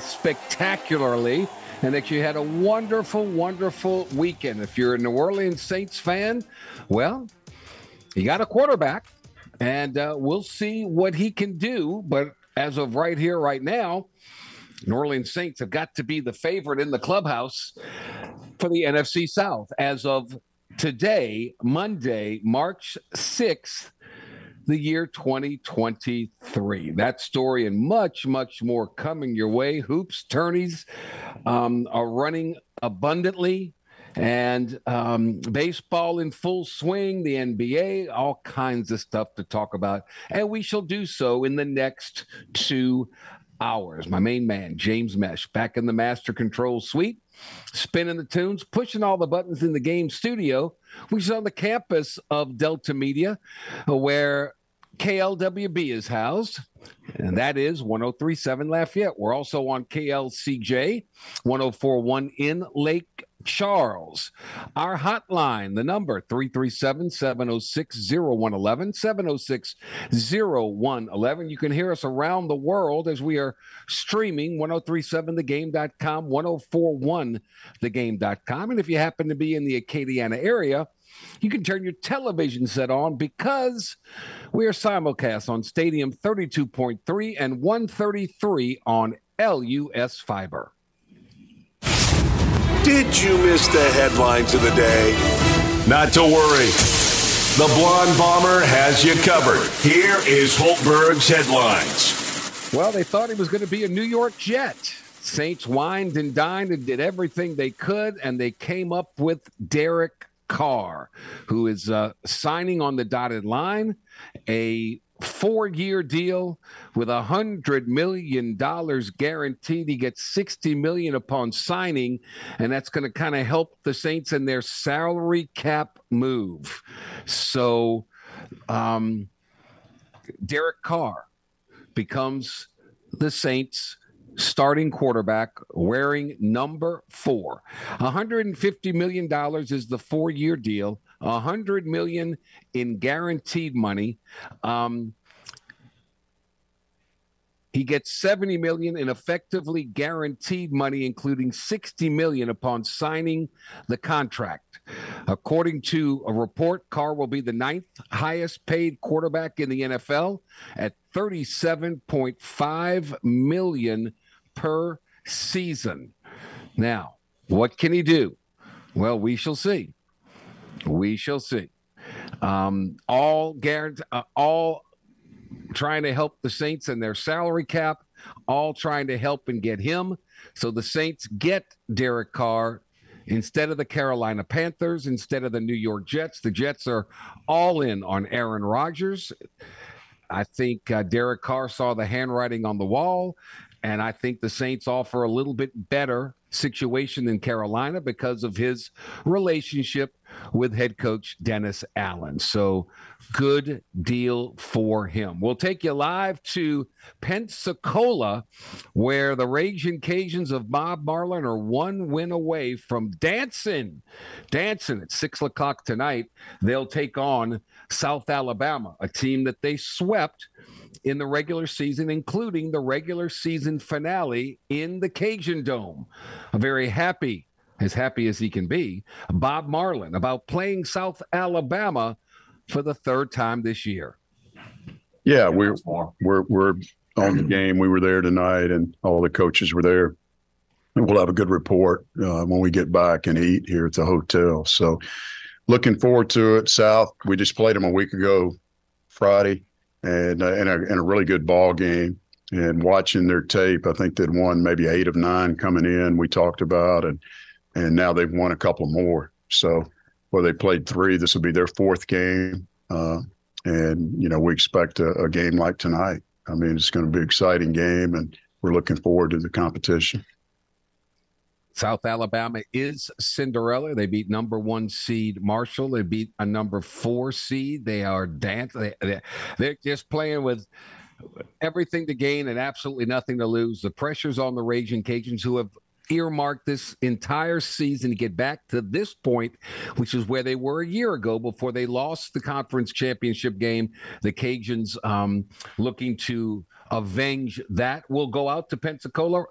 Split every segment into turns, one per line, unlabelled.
spectacularly and that you had a wonderful, wonderful weekend. If you're a New Orleans Saints fan, well, you got a quarterback, and uh, we'll see what he can do. But as of right here, right now, New Orleans Saints have got to be the favorite in the clubhouse for the NFC South as of today, Monday, March 6th, the year 2023. That story and much, much more coming your way. Hoops, tourneys um, are running abundantly. And um, baseball in full swing, the NBA, all kinds of stuff to talk about. And we shall do so in the next two hours. My main man, James Mesh, back in the master control suite, spinning the tunes, pushing all the buttons in the game studio, which is on the campus of Delta Media, uh, where KLWB is housed, and that is 1037 Lafayette. We're also on KLCJ 1041 in Lake Charles. Our hotline, the number 337 706 0111, 706 0111. You can hear us around the world as we are streaming 1037thegame.com, 1041thegame.com. And if you happen to be in the Acadiana area, you can turn your television set on because we are simulcast on Stadium 32.3 and 133 on LUS Fiber.
Did you miss the headlines of the day? Not to worry. The Blonde Bomber has you covered. Here is Hultberg's headlines.
Well, they thought he was going to be a New York Jet. Saints wined and dined and did everything they could, and they came up with Derek Carr, who is uh, signing on the dotted line, a four year deal with a hundred million dollars guaranteed. He gets 60 million upon signing, and that's going to kind of help the Saints in their salary cap move. So, um, Derek Carr becomes the Saints starting quarterback wearing number four. $150 million is the four year deal. 100 million in guaranteed money. Um, he gets 70 million in effectively guaranteed money, including 60 million upon signing the contract. According to a report, Carr will be the ninth highest paid quarterback in the NFL at 37.5 million per season. Now, what can he do? Well, we shall see. We shall see. Um, all guarantee, uh, all trying to help the Saints and their salary cap, all trying to help and get him. So the Saints get Derek Carr instead of the Carolina Panthers, instead of the New York Jets. The Jets are all in on Aaron Rodgers. I think uh, Derek Carr saw the handwriting on the wall, and I think the Saints offer a little bit better situation in Carolina because of his relationship with head coach Dennis Allen. So good deal for him. We'll take you live to Pensacola, where the Raging Cajuns of Bob Marlin are one win away from dancing. Dancing at six o'clock tonight. They'll take on South Alabama, a team that they swept in the regular season, including the regular season finale in the Cajun Dome. A very happy, as happy as he can be, Bob Marlin about playing South Alabama for the third time this year.
Yeah, we're we're we're on the game. We were there tonight, and all the coaches were there. And we'll have a good report uh, when we get back and eat here at the hotel. So, looking forward to it. South, we just played them a week ago, Friday and uh, and, a, and a really good ball game. And watching their tape, I think they'd won maybe eight of nine coming in. We talked about and and now they've won a couple more. So, where they played three. This will be their fourth game, uh, and you know we expect a, a game like tonight. I mean, it's going to be an exciting game, and we're looking forward to the competition.
South Alabama is Cinderella. They beat number one seed Marshall. They beat a number four seed. They are dance. They, they're just playing with everything to gain and absolutely nothing to lose. The pressure's on the Raging Cajuns, who have earmarked this entire season to get back to this point, which is where they were a year ago before they lost the conference championship game. The Cajuns um, looking to avenge that will go out to Pensacola.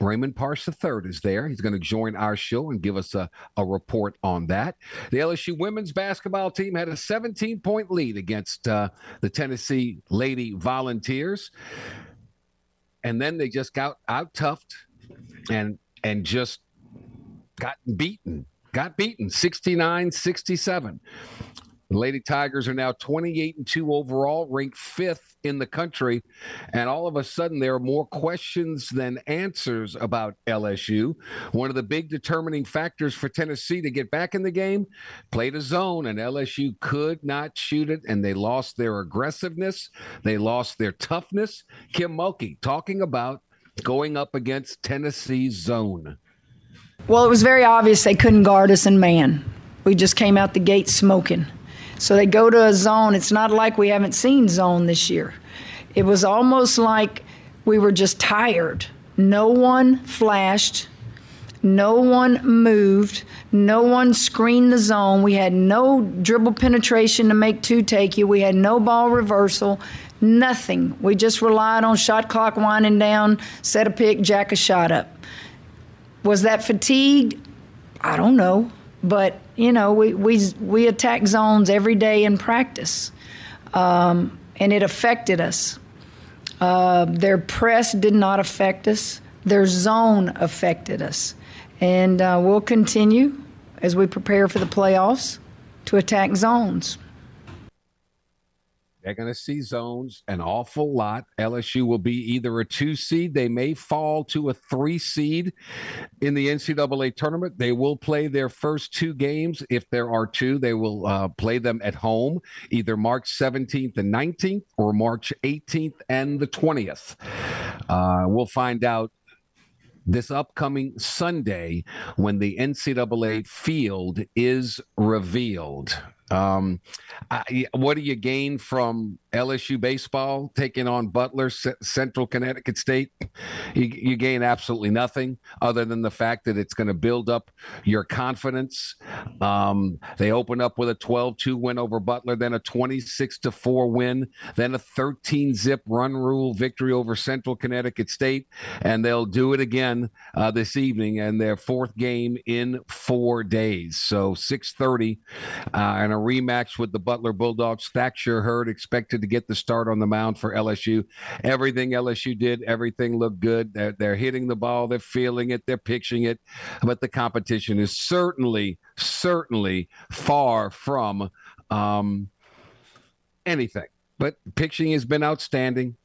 Raymond Parsh III is there. He's going to join our show and give us a, a report on that. The LSU women's basketball team had a 17 point lead against uh, the Tennessee Lady Volunteers. And then they just got out toughed and and just got beaten. Got beaten 69 67. The Lady Tigers are now 28 and 2 overall, ranked fifth in the country. And all of a sudden, there are more questions than answers about LSU. One of the big determining factors for Tennessee to get back in the game played a zone, and LSU could not shoot it, and they lost their aggressiveness. They lost their toughness. Kim Mulkey talking about going up against Tennessee's zone.
Well, it was very obvious they couldn't guard us in man. We just came out the gate smoking. So they go to a zone. It's not like we haven't seen zone this year. It was almost like we were just tired. No one flashed. No one moved. No one screened the zone. We had no dribble penetration to make two take you. We had no ball reversal. Nothing. We just relied on shot clock winding down, set a pick, jack a shot up. Was that fatigued? I don't know. But you know, we we we attack zones every day in practice, um, and it affected us. Uh, their press did not affect us. Their zone affected us, and uh, we'll continue as we prepare for the playoffs to attack zones.
They're going to see zones an awful lot. LSU will be either a two seed, they may fall to a three seed in the NCAA tournament. They will play their first two games. If there are two, they will uh, play them at home, either March 17th and 19th or March 18th and the 20th. Uh, we'll find out this upcoming Sunday when the NCAA field is revealed. Um, I, what do you gain from LSU baseball taking on Butler, C- Central Connecticut State? You, you, gain absolutely nothing other than the fact that it's going to build up your confidence. Um, they open up with a 12 2 win over Butler, then a 26 4 win, then a 13 zip run rule victory over Central Connecticut State. And they'll do it again uh, this evening and their fourth game in four days. So 630 uh, and a rematch with the Butler Bulldogs. Thatcher Hurd expected to get the start on the mound for LSU. Everything LSU did, everything looked good. They're, they're hitting the ball, they're feeling it, they're pitching it. But the competition is certainly, certainly far from um, anything. But pitching has been outstanding.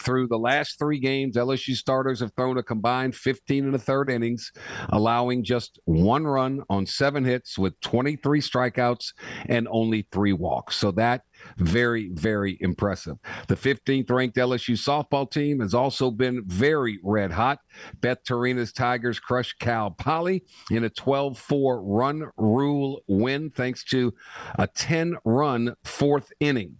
Through the last three games, LSU starters have thrown a combined 15 and a third innings, allowing just one run on seven hits with 23 strikeouts and only three walks. So that very, very impressive. The 15th ranked LSU softball team has also been very red hot. Beth Torina's Tigers crushed Cal Poly in a 12 4 run rule win, thanks to a 10 run fourth inning.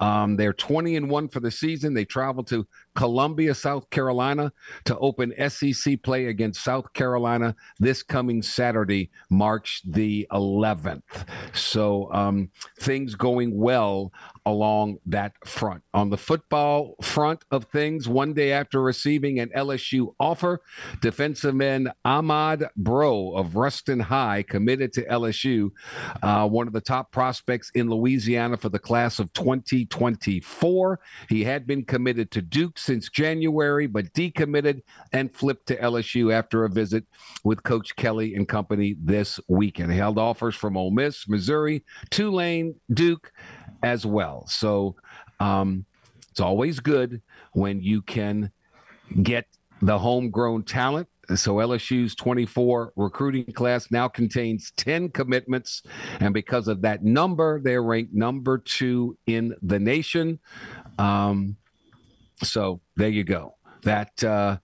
Um, they're 20 and 1 for the season. They travel to Columbia, South Carolina to open SEC play against South Carolina this coming Saturday, March the 11th. So um, things going well along that front. On the football front of things, one day after receiving an LSU offer, defensive end Ahmad Breaux of Ruston High committed to LSU, uh, one of the top prospects in Louisiana for the class of 2024. He had been committed to Duke since January, but decommitted and flipped to LSU after a visit with Coach Kelly and company this weekend. He held offers from Ole Miss, Missouri, Tulane, Duke as well. So um, it's always good when you can get the homegrown talent. So LSU's 24 recruiting class now contains 10 commitments. And because of that number, they're ranked number two in the nation. Um, so there you go. That uh,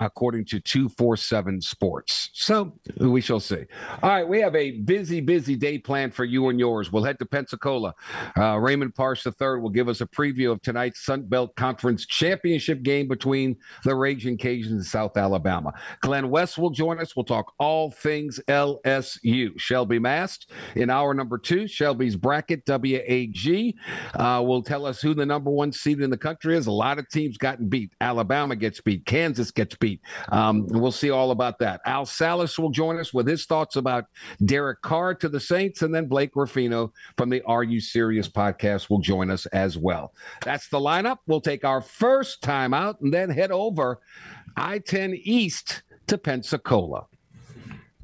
according to 247 Sports. So we shall see. All right, we have a busy, busy day planned for you and yours. We'll head to Pensacola. Uh, Raymond Parsh III will give us a preview of tonight's Sun Belt Conference Championship game between the Raging Cajuns and South Alabama. Glenn West will join us. We'll talk all things LSU. Shelby Mast in hour number two. Shelby's bracket, WAG, uh, will tell us who the number one seed in the country is. A lot of teams gotten beat. Alabama gets beat. Kansas gets beat Um, we'll see all about that. Al Salas will join us with his thoughts about Derek Carr to the Saints, and then Blake Ruffino from the Are You Serious podcast will join us as well. That's the lineup. We'll take our first time out and then head over I 10 East to Pensacola.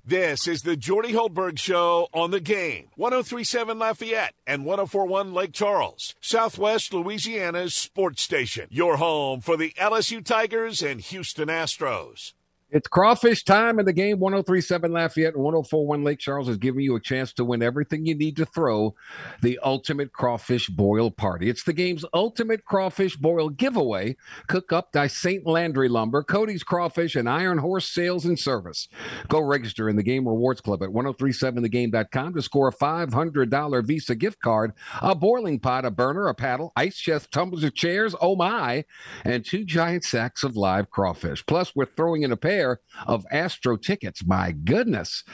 This is the Jordy Hultberg Show on the game. 1037 Lafayette and 1041 Lake Charles, Southwest Louisiana's sports station. Your home for the LSU Tigers and Houston Astros.
It's crawfish time in the game. 1037 Lafayette and 1041 Lake Charles is giving you a chance to win everything you need to throw the ultimate crawfish boil party. It's the game's ultimate crawfish boil giveaway, Cook up by St. Landry Lumber, Cody's Crawfish, and Iron Horse Sales and Service. Go register in the Game Rewards Club at 1037thegame.com to score a $500 Visa gift card, a boiling pot, a burner, a paddle, ice chest, tumblers of chairs, oh my, and two giant sacks of live crawfish. Plus, we're throwing in a pair pair of Astro tickets. My goodness.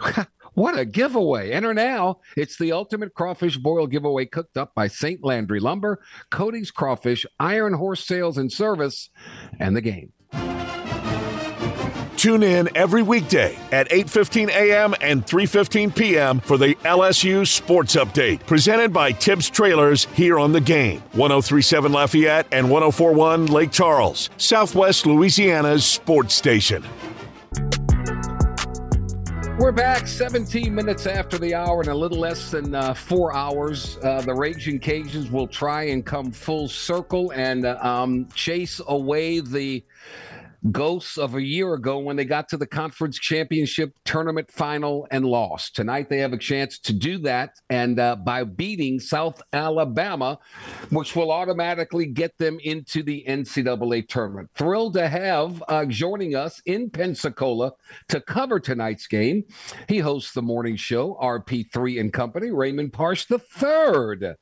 What a giveaway. Enter now. It's the ultimate crawfish boil giveaway cooked up by St. Landry Lumber, Cody's Crawfish, Iron Horse Sales and Service, and the game.
Tune in every weekday at 8:15 a.m. and 3:15 p.m. for the LSU Sports Update, presented by Tibbs Trailers here on the game. 1037 Lafayette and 1041 Lake Charles, Southwest Louisiana's sports station.
We're back 17 minutes after the hour and a little less than uh, four hours. Uh, the Raging Cajuns will try and come full circle and uh, um, chase away the ghosts of a year ago when they got to the conference championship tournament final and lost. Tonight they have a chance to do that, and uh, by beating South Alabama, which will automatically get them into the NCAA tournament. Thrilled to have uh, joining us in Pensacola to cover tonight's game. He hosts the morning show, RP3 and Company, Raymond Parsh the third.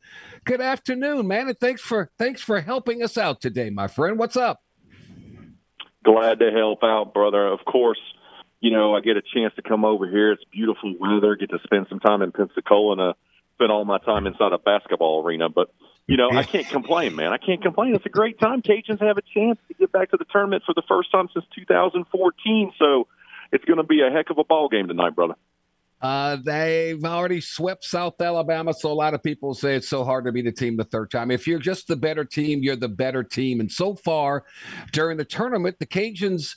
Good afternoon, man, and thanks for thanks for helping us out today, my friend. What's up?
Glad to help out, brother. Of course, you know, I get a chance to come over here. It's beautiful weather. Get to spend some time in Pensacola and uh, spend all my time inside a basketball arena. But you know, I can't complain, man. I can't complain. It's a great time. Cajuns have a chance to get back to the tournament for the first time since 2014. So it's going to be a heck of a ball game tonight, brother.
Uh, they've already swept South Alabama, so a lot of people say it's so hard to beat a team the third time. If you're just the better team, you're the better team. And so far during the tournament, the Cajuns,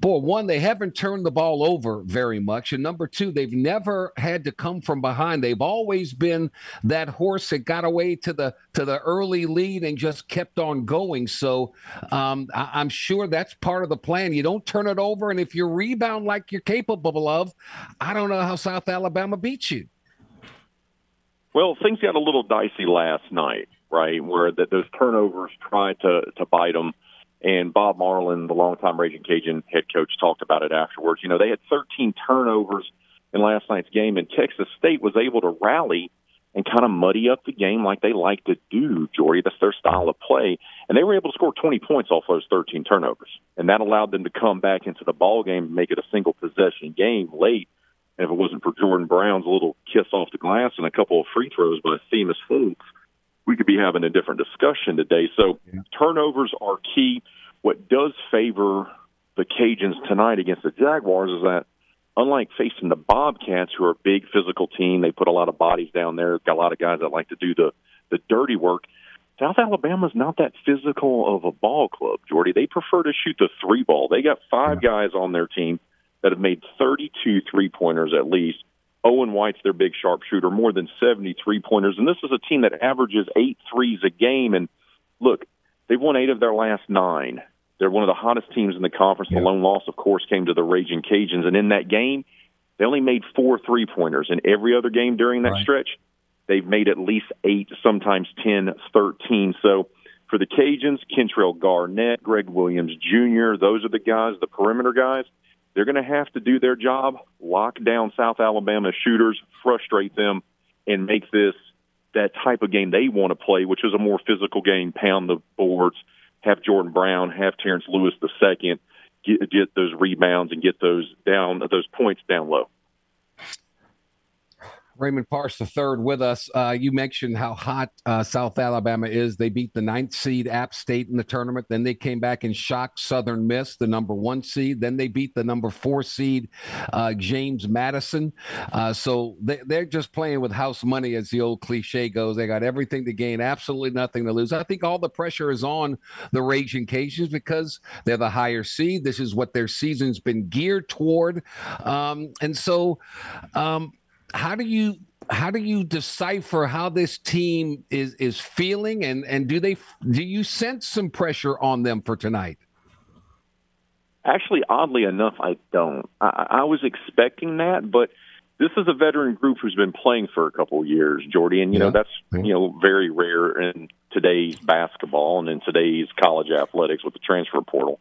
boy, one, they haven't turned the ball over very much, and number two, they've never had to come from behind. They've always been that horse that got away to the to the early lead and just kept on going. So um, I, I'm sure that's part of the plan. You don't turn it over, and if you rebound like you're capable of, I don't know how South South Alabama beat you?
Well, things got a little dicey last night, right? Where that those turnovers tried to to bite them. And Bob Marlin, the longtime Raging Cajun head coach, talked about it afterwards. You know, they had 13 turnovers in last night's game, and Texas State was able to rally and kind of muddy up the game like they like to do, Jordy. That's their style of play. And they were able to score 20 points off those 13 turnovers. And that allowed them to come back into the ball game and make it a single possession game late and if it wasn't for Jordan Brown's little kiss off the glass and a couple of free throws by Themus Fulks, we could be having a different discussion today. So yeah. turnovers are key. What does favor the Cajuns tonight against the Jaguars is that unlike facing the Bobcats, who are a big physical team, they put a lot of bodies down there. Got a lot of guys that like to do the the dirty work. South Alabama's not that physical of a ball club, Jordy. They prefer to shoot the three ball. They got five guys on their team that have made 32 three pointers at least. Owen White's their big sharpshooter, more than 70 three pointers. And this is a team that averages eight threes a game. And look, they've won eight of their last nine. They're one of the hottest teams in the conference. Yeah. The lone loss, of course, came to the Raging Cajuns. And in that game, they only made four three pointers. In every other game during that right. stretch, they've made at least eight, sometimes 10, 13. So for the Cajuns, Kentrell Garnett, Greg Williams Jr., those are the guys, the perimeter guys. They're going to have to do their job, lock down South Alabama shooters, frustrate them, and make this that type of game they want to play, which is a more physical game, pound the boards, have Jordan Brown, have Terrence Lewis the second, get, get those rebounds and get those down those points down low.
Raymond Parsh the third with us. Uh, you mentioned how hot uh, South Alabama is. They beat the ninth seed App State in the tournament. Then they came back and shocked Southern Miss, the number one seed. Then they beat the number four seed uh, James Madison. Uh, so they, they're just playing with house money, as the old cliche goes. They got everything to gain, absolutely nothing to lose. I think all the pressure is on the Raging Cajuns because they're the higher seed. This is what their season's been geared toward, um, and so. Um, how do you how do you decipher how this team is is feeling? And and do they do you sense some pressure on them for tonight?
Actually oddly enough i don't. I, I was expecting that but this is a veteran group who's been playing for a couple of years jordy and you yeah. know that's you know very rare in today's basketball and in today's college athletics with the transfer portal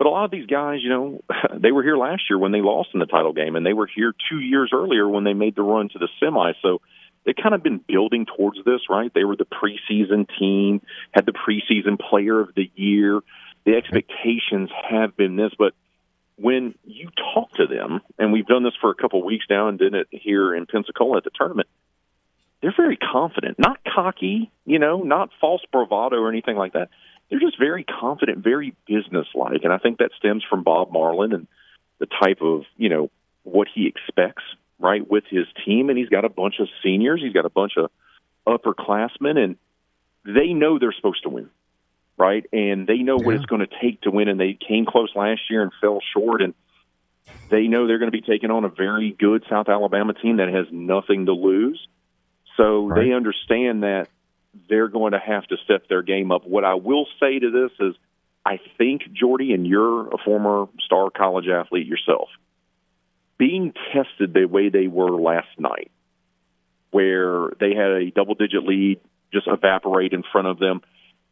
but a lot of these guys, you know, they were here last year when they lost in the title game, and they were here two years earlier when they made the run to the semi. So they kind of been building towards this, right? They were the preseason team, had the preseason player of the year. The expectations have been this, but when you talk to them, and we've done this for a couple of weeks now, and did it here in Pensacola at the tournament, they're very confident, not cocky, you know, not false bravado or anything like that they're just very confident, very businesslike, and I think that stems from Bob Marlin and the type of you know what he expects right with his team, and he's got a bunch of seniors, he's got a bunch of upperclassmen, and they know they're supposed to win, right? And they know yeah. what it's going to take to win, and they came close last year and fell short, and they know they're going to be taking on a very good South Alabama team that has nothing to lose. So right. they understand that they're going to have to step their game up. What I will say to this is, I think Jordy, and you're a former star college athlete yourself, being tested the way they were last night, where they had a double-digit lead just evaporate in front of them,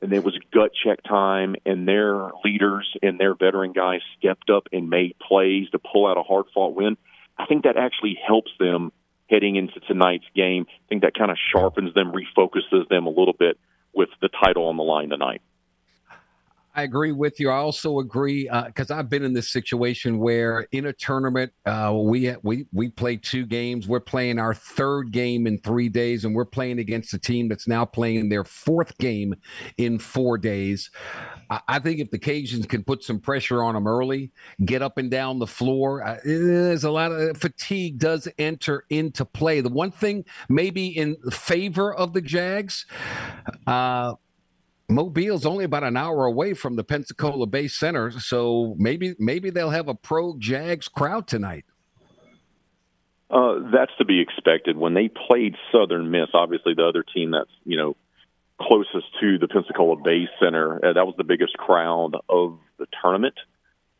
and it was gut check time, and their leaders and their veteran guys stepped up and made plays to pull out a hard-fought win. I think that actually helps them heading into tonight's game. I think that kind of sharpens them, refocuses them a little bit with the title on the line tonight.
I agree with you. I also agree because uh, I've been in this situation where in a tournament uh, we we we play two games. We're playing our third game in three days, and we're playing against a team that's now playing their fourth game in four days. I, I think if the Cajuns can put some pressure on them early, get up and down the floor, uh, there's a lot of fatigue does enter into play. The one thing maybe in favor of the Jags. Mobile's only about an hour away from the Pensacola Bay Center, so maybe maybe they'll have a pro Jags crowd tonight.
Uh, that's to be expected. When they played Southern Miss, obviously the other team that's you know closest to the Pensacola Bay Center, uh, that was the biggest crowd of the tournament.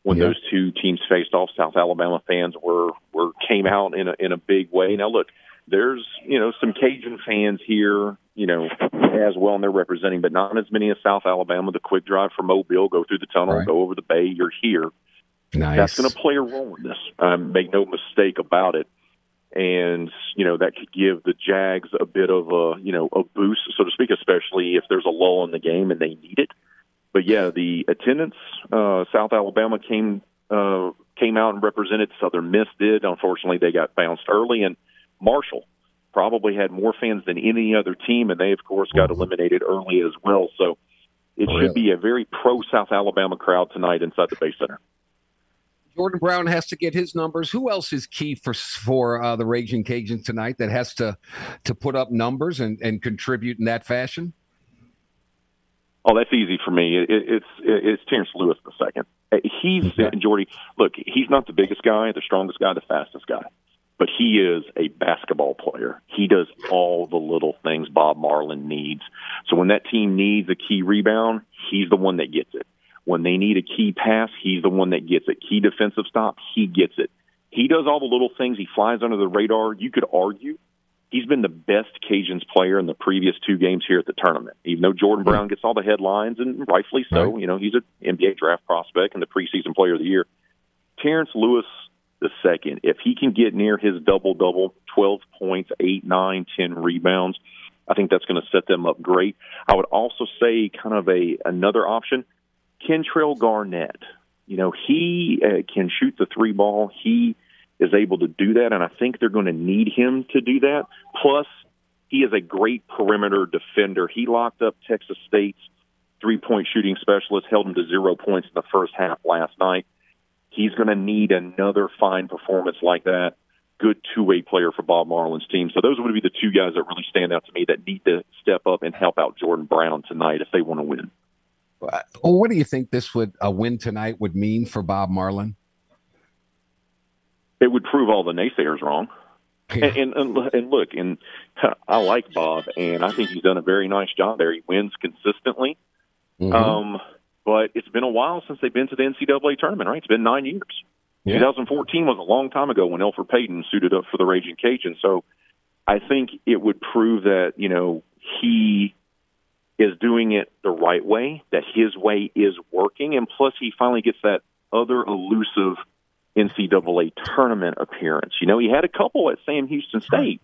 When yeah. those two teams faced off, South Alabama fans were were came out in a in a big way. Now look, there's you know some Cajun fans here, you know, as well, and they're representing, but not as many as South Alabama. The quick drive from Mobile, go through the tunnel, right. go over the bay. You're here.
Nice.
That's going to play a role in this. Um, make no mistake about it. And you know that could give the Jags a bit of a you know a boost, so to speak, especially if there's a lull in the game and they need it. But yeah, the attendance, uh, South Alabama came uh, came out and represented. Southern Miss did. Unfortunately, they got bounced early, and Marshall probably had more fans than any other team, and they, of course, got eliminated early as well. So it should be a very pro South Alabama crowd tonight inside the Bay Center.
Jordan Brown has to get his numbers. Who else is key for for uh, the Raging Cajun tonight that has to to put up numbers and, and contribute in that fashion?
Oh, that's easy for me. It, it, it's it, it's Terrence Lewis the second. He's okay. Jordy. Look, he's not the biggest guy, the strongest guy, the fastest guy but he is a basketball player. He does all the little things Bob Marlin needs. So when that team needs a key rebound, he's the one that gets it. When they need a key pass, he's the one that gets it. Key defensive stop, he gets it. He does all the little things. He flies under the radar. You could argue he's been the best Cajuns player in the previous two games here at the tournament. Even though Jordan Brown gets all the headlines, and rightfully so, right. you know, he's an NBA draft prospect and the preseason player of the year. Terrence Lewis the second, if he can get near his double double, 12 points, eight, nine, ten rebounds, I think that's going to set them up great. I would also say kind of a another option, Kentrell Garnett. You know, he uh, can shoot the three ball. He is able to do that, and I think they're going to need him to do that. Plus, he is a great perimeter defender. He locked up Texas State's three point shooting specialist, held him to zero points in the first half last night. He's going to need another fine performance like that. Good two way player for Bob Marlin's team. So those would be the two guys that really stand out to me that need to step up and help out Jordan Brown tonight if they want to win.
Well, what do you think this would a win tonight would mean for Bob Marlin?
it would prove all the naysayers wrong. Yeah. And, and and look, and I like Bob, and I think he's done a very nice job there. He wins consistently, mm-hmm. um, but it's been a while since they've been to the NCAA tournament. Right? It's been nine years. Yeah. 2014 was a long time ago when Elfrid Payton suited up for the Raging Cajun. So I think it would prove that you know he is doing it the right way, that his way is working, and plus he finally gets that other elusive NCAA tournament appearance. You know, he had a couple at Sam Houston State,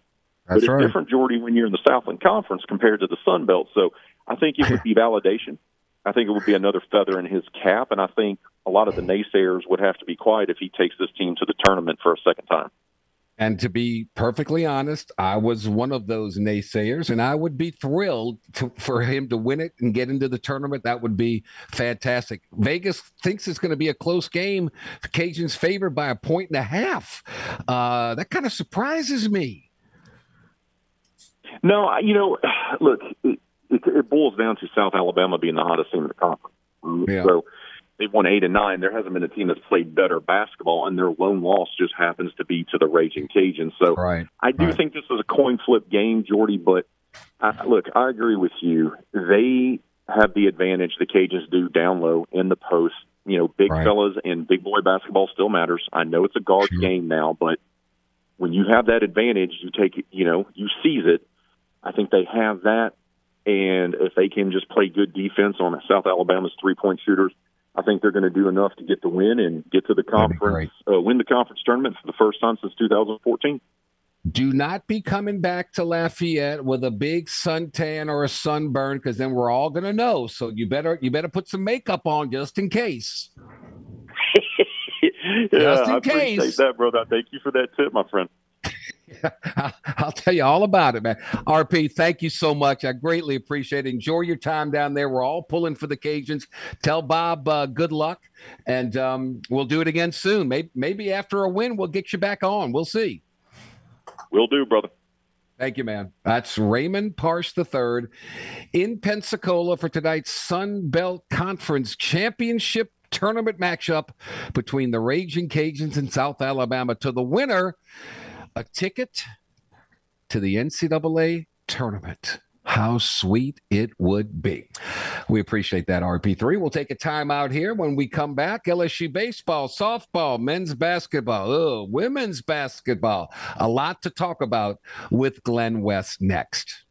That's but it's right. different, Jordy, when you're in the Southland Conference compared to the Sun Belt. So I think it would be validation. I think it would be another feather in his cap, and I think a lot of the naysayers would have to be quiet if he takes this team to the tournament for a second time.
And to be perfectly honest, I was one of those naysayers, and I would be thrilled to, for him to win it and get into the tournament. That would be fantastic. Vegas thinks it's going to be a close game. The Cajuns favored by a point and a half. Uh, that kind of surprises me.
No, you know, look, it, it, boils down to South Alabama being the hottest team in the conference. Yeah. So they've won eight and nine. There hasn't been a team that's played better basketball, and their lone loss just happens to be to the Raging Cajuns. So
right,
I do
right.
think this is a coin flip game, Jordy. But I, look, I agree with you. They have the advantage the Cajuns do down low in the post. You know, big right. fellas and big boy basketball still matters. I know it's a guard sure. game now, but when you have that advantage, you take it. You know, you seize it. I think they have that. And if they can just play good defense on South Alabama's three point shooters, I think they're going to do enough to get the win and get to the conference, uh, win the conference tournament for the first time since 2014.
Do not be coming back to Lafayette with a big suntan or a sunburn, because then we're all going to know. So you better you better put some makeup on just in case.
yeah, just in I case. appreciate that, brother. Thank you for that tip, my friend.
I'll tell you all about it, man. RP, thank you so much. I greatly appreciate it. Enjoy your time down there. We're all pulling for the Cajuns. Tell Bob uh, good luck, and um, we'll do it again soon. Maybe, maybe after a win, we'll get you back on. We'll see.
Will do, brother.
Thank you, man. That's Raymond Parsh III in Pensacola for tonight's Sun Belt Conference Championship tournament matchup between the Raging Cajuns and South Alabama. To the winner a ticket to the NCAA tournament. How sweet it would be. We appreciate that, RP3. We'll take a time out here. When we come back, LSU baseball, softball, men's basketball, oh, women's basketball. A lot to talk about with Glenn West next.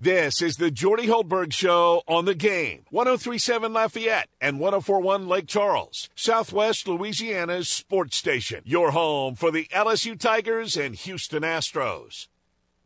This is the Jordy Hultberg Show on the game. 1037 Lafayette and 1041 Lake Charles, Southwest Louisiana's sports station. Your home for the LSU Tigers and Houston Astros.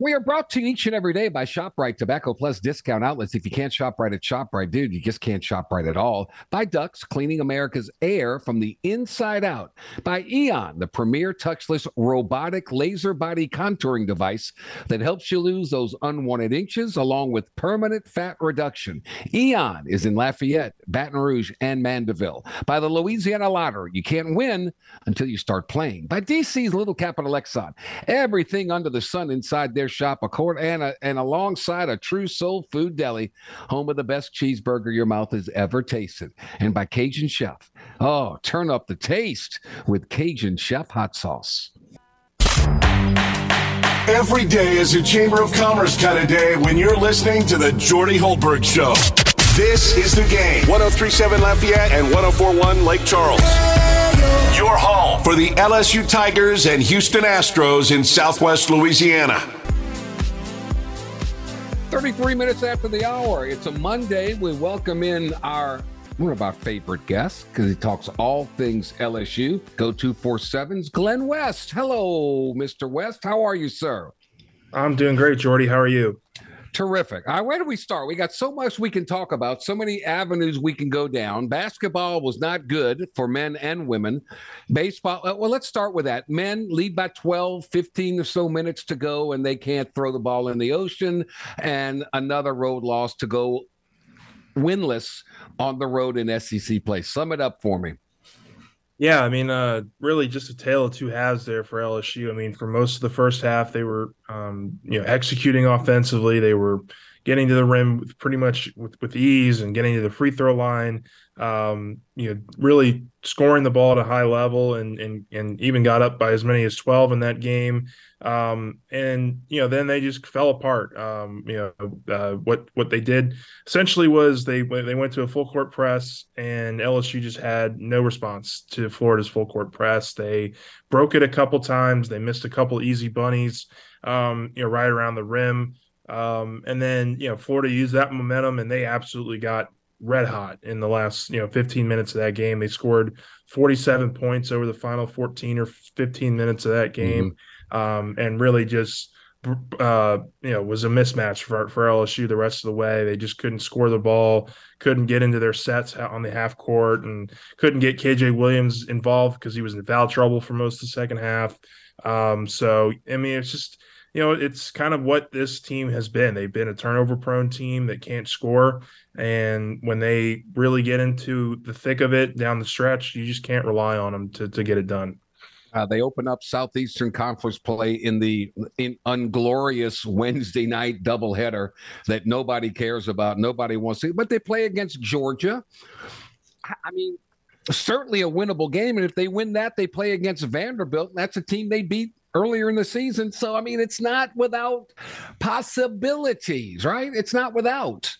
We are brought to you each and every day by ShopRite Tobacco Plus discount outlets. If you can't shop right at ShopRite, dude, you just can't shop right at all. By Ducks, cleaning America's air from the inside out. By Eon, the premier touchless robotic laser body contouring device that helps you lose those unwanted inches along with permanent fat reduction. Eon is in Lafayette, Baton Rouge, and Mandeville. By the Louisiana Lottery, you can't win until you start playing. By DC's Little Capital Exxon, everything under the sun inside their shop, a court and, a, and alongside a true soul food deli, home of the best cheeseburger your mouth has ever tasted. And by Cajun Chef. Oh, turn up the taste with Cajun Chef hot sauce.
Every day is a Chamber of Commerce kind of day when you're listening to the Jordy Hultberg Show. This is the game. 1037 Lafayette and 1041 Lake Charles. Your home for the LSU Tigers and Houston Astros in Southwest Louisiana.
33 minutes after the hour. It's a Monday. We welcome in our one of our favorite guests because he talks all things LSU. Go 247's Glenn West. Hello, Mr. West. How are you, sir?
I'm doing great, Jordy. How are you?
Terrific. All right, where do we start? We got so much we can talk about, so many avenues we can go down. Basketball was not good for men and women. Baseball, uh, well, let's start with that. Men lead by 12, 15 or so minutes to go, and they can't throw the ball in the ocean. And another road loss to go winless on the road in SEC play. Sum it up for me.
Yeah, I mean, uh, really just a tale of two halves there for LSU. I mean, for most of the first half, they were, um, you know, executing offensively. They were getting to the rim with pretty much with, with ease and getting to the free throw line. Um, you know, really scoring the ball at a high level and and and even got up by as many as twelve in that game. Um, and you know, then they just fell apart. Um, you know, uh, what what they did essentially was they they went to a full court press, and LSU just had no response to Florida's full court press. They broke it a couple times. They missed a couple easy bunnies. Um, you know, right around the rim. Um, and then you know Florida used that momentum and they absolutely got red hot in the last you know 15 minutes of that game. They scored 47 points over the final 14 or 15 minutes of that game, mm-hmm. um, and really just uh, you know was a mismatch for for LSU the rest of the way. They just couldn't score the ball, couldn't get into their sets on the half court, and couldn't get KJ Williams involved because he was in foul trouble for most of the second half. Um, so I mean, it's just you know, it's kind of what this team has been. They've been a turnover prone team that can't score. And when they really get into the thick of it down the stretch, you just can't rely on them to, to get it done.
Uh, they open up Southeastern Conference play in the in unglorious Wednesday night doubleheader that nobody cares about, nobody wants to. But they play against Georgia. I mean, certainly a winnable game, and if they win that, they play against Vanderbilt. And that's a team they beat earlier in the season. So, I mean, it's not without possibilities, right? It's not without.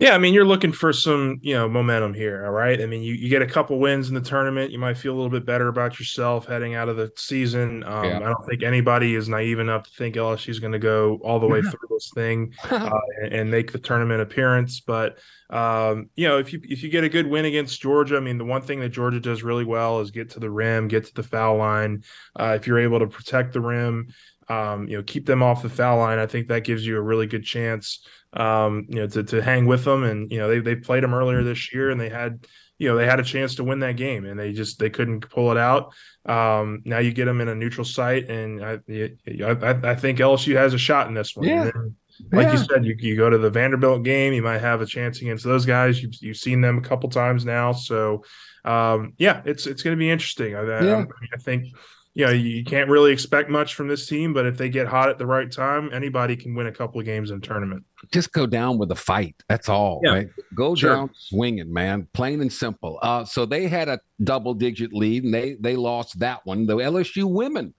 Yeah, I mean, you're looking for some, you know, momentum here. All right. I mean, you, you get a couple wins in the tournament. You might feel a little bit better about yourself heading out of the season. Um, yeah. I don't think anybody is naive enough to think LSU is going to go all the way through this thing uh, and, and, make the tournament appearance. But, um, you know, if you if you get a good win against Georgia, I mean, the one thing that Georgia does really well is get to the rim, get to the foul line. Uh, if you're able to protect the rim, um, you know, keep them off the foul line. I think that gives you a really good chance, um, you know, to, to hang with them. And, you know, they, they played them earlier this year and they had, you know, they had a chance to win that game and they just, they couldn't pull it out. Um, now you get them in a neutral site and I, I, I think LSU has a shot in this one.
Yeah.
like yeah. you said, you, you go to the Vanderbilt game, you might have a chance against those guys. You've, you've seen them a couple times now. So, um, yeah, it's, it's going to be interesting. I, yeah. I, I think, you know, you can't really expect much from this team, but if they get hot at the right time, anybody can win a couple of games in tournament.
Just go down with a fight. That's all. Yeah. Right? Go sure. down swinging, man. Plain and simple. Uh, so they had a double digit lead and they they lost that one. The LSU women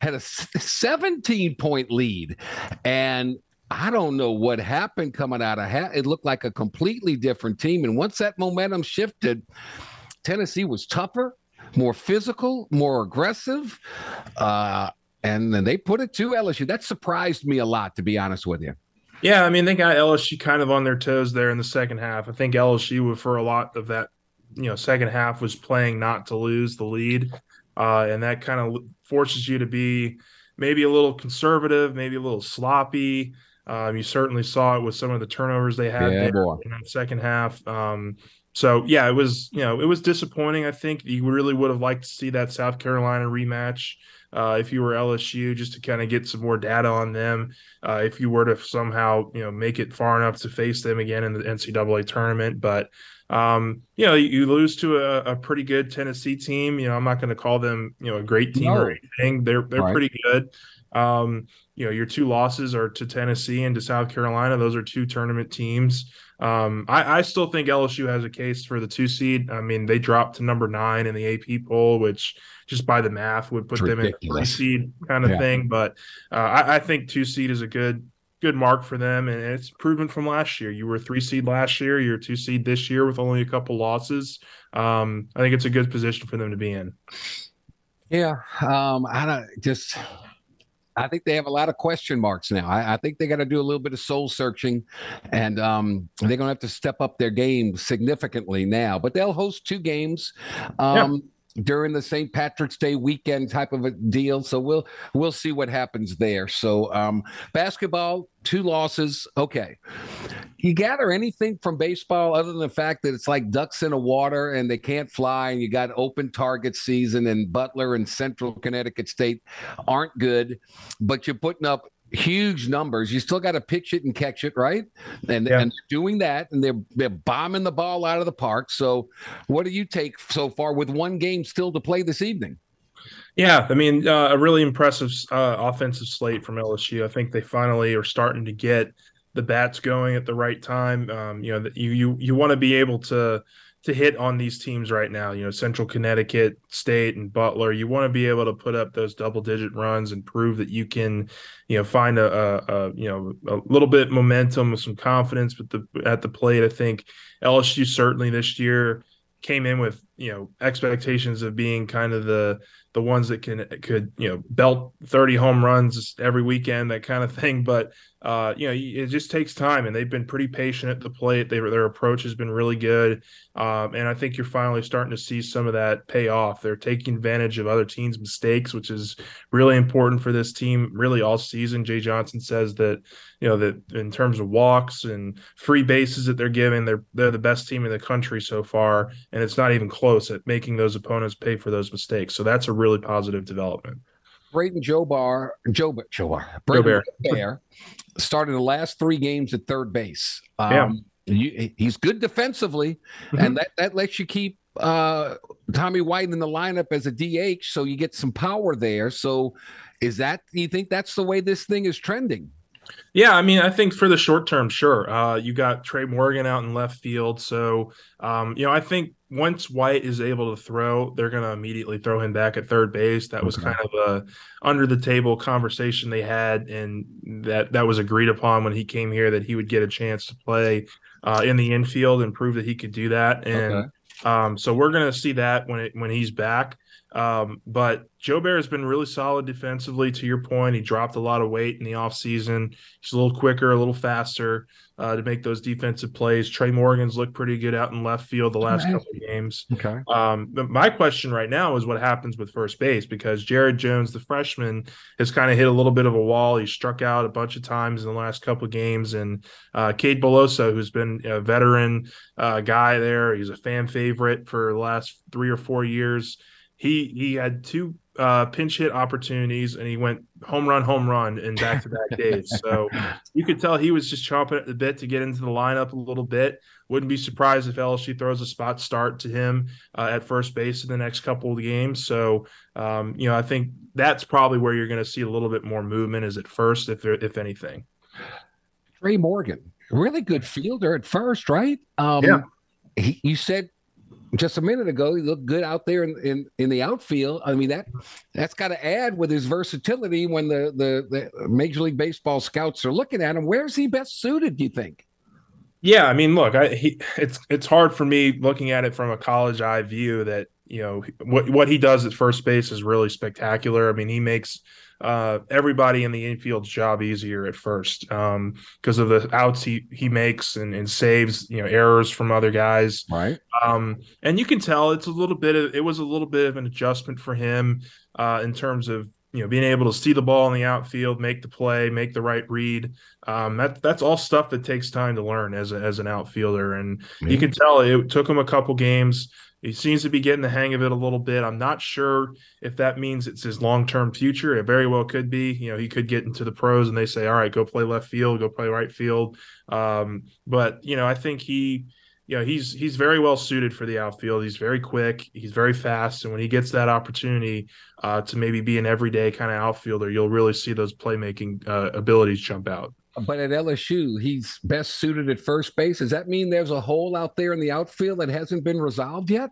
had a 17 point lead. And I don't know what happened coming out of hat. It looked like a completely different team. And once that momentum shifted, Tennessee was tougher more physical, more aggressive. Uh, and then they put it to LSU. That surprised me a lot, to be honest with you.
Yeah, I mean, they got LSU kind of on their toes there in the second half. I think LSU, for a lot of that, you know, second half was playing not to lose the lead. Uh, and that kind of forces you to be maybe a little conservative, maybe a little sloppy. Um, you certainly saw it with some of the turnovers they had yeah, in that second half. Um, so yeah, it was you know it was disappointing. I think you really would have liked to see that South Carolina rematch uh, if you were LSU, just to kind of get some more data on them. Uh, if you were to somehow you know make it far enough to face them again in the NCAA tournament, but um, you know you, lose to a, a, pretty good Tennessee team. You know I'm not going to call them you know a great team no. or anything. They're they're right. pretty good. Um, you know your two losses are to Tennessee and to South Carolina. Those are two tournament teams. Um, I, I, still think LSU has a case for the two seed. I mean, they dropped to number nine in the AP poll, which just by the math would put them in a three seed kind of yeah. thing. But uh, I, I, think two seed is a good good mark for them, and it's proven from last year. You were three seed last year. You're two seed this year with only a couple losses. Um, I think it's a good position for them to be in.
Yeah, um, I don't just I think they have a lot of question marks now. I, I think they got to do a little bit of soul searching, and um, they're going to have to step up their game significantly now. But they'll host two games. Um, yeah during the St. Patrick's Day weekend type of a deal. So we'll we'll see what happens there. So um, basketball, two losses. Okay. You gather anything from baseball other than the fact that it's like ducks in a water and they can't fly, and you got open target season, and Butler and Central Connecticut State aren't good, but you're putting up huge numbers. You still got to pitch it and catch it, right? And yeah. and doing that, and they're they're bombing the ball out of the park. So, what do you take so far with one game still to play this evening?
Yeah, I mean, uh, a really impressive uh, offensive slate from LSU. I think they finally are starting to get the bats going at the right time. Um, you know, you you you want to be able to to hit on these teams right now. You know, Central Connecticut State and Butler. You want to be able to put up those double digit runs and prove that you can, you know, find a, a, a you know a little bit momentum with some confidence with the at the plate. I think LSU certainly this year came in with you know expectations of being kind of the the ones that can could you know belt 30 home runs every weekend that kind of thing but uh, you know, it just takes time, and they've been pretty patient at the plate. They, their approach has been really good, um, and I think you're finally starting to see some of that pay off. They're taking advantage of other teams' mistakes, which is really important for this team. Really, all season, Jay Johnson says that you know that in terms of walks and free bases that they're giving, they're they're the best team in the country so far, and it's not even close at making those opponents pay for those mistakes. So that's a really positive development.
Brayden Joe Bar, Joe, Joe Bar, Brayden Joe Bear started the last three games at third base. Um, yeah. You, he's good defensively, mm-hmm. and that, that lets you keep uh, Tommy White in the lineup as a DH, so you get some power there. So, is that do you think that's the way this thing is trending?
Yeah, I mean, I think for the short term, sure. Uh, you got Trey Morgan out in left field, so um, you know, I think once White is able to throw, they're going to immediately throw him back at third base. That was kind of a under the table conversation they had, and that that was agreed upon when he came here that he would get a chance to play uh, in the infield and prove that he could do that. And okay. um, so we're going to see that when it when he's back. Um, but Jobert has been really solid defensively. To your point, he dropped a lot of weight in the offseason. He's a little quicker, a little faster uh, to make those defensive plays. Trey Morgan's looked pretty good out in left field the last couple of games.
Okay.
Um, but my question right now is what happens with first base because Jared Jones, the freshman, has kind of hit a little bit of a wall. He struck out a bunch of times in the last couple of games, and uh, Cade Beloso, who's been a veteran uh, guy there, he's a fan favorite for the last three or four years he he had two uh, pinch hit opportunities and he went home run, home run in back to back days. So you could tell he was just chomping at the bit to get into the lineup a little bit. Wouldn't be surprised if LSU throws a spot start to him uh, at first base in the next couple of games. So um, you know, I think that's probably where you're going to see a little bit more movement is at first, if there, if anything.
Trey Morgan, really good fielder at first, right? Um, yeah. He, you said just a minute ago, he looked good out there in, in, in the outfield. I mean that that's got to add with his versatility when the, the the Major League Baseball scouts are looking at him. Where's he best suited? Do you think?
Yeah, I mean, look, I, he, it's it's hard for me looking at it from a college eye view that you know what what he does at first base is really spectacular. I mean, he makes uh, everybody in the infield's job easier at first because um, of the outs he he makes and, and saves you know errors from other guys.
Right.
Um, and you can tell it's a little bit of it was a little bit of an adjustment for him uh, in terms of you know being able to see the ball in the outfield, make the play, make the right read. Um, that that's all stuff that takes time to learn as a, as an outfielder, and mm-hmm. you can tell it took him a couple games. He seems to be getting the hang of it a little bit. I'm not sure if that means it's his long term future. It very well could be. You know, he could get into the pros and they say, all right, go play left field, go play right field. Um, but, you know, I think he, you know, he's he's very well suited for the outfield. He's very quick. He's very fast, and when he gets that opportunity uh, to maybe be an everyday kind of outfielder, you'll really see those playmaking uh, abilities jump out.
But at LSU, he's best suited at first base. Does that mean there's a hole out there in the outfield that hasn't been resolved yet?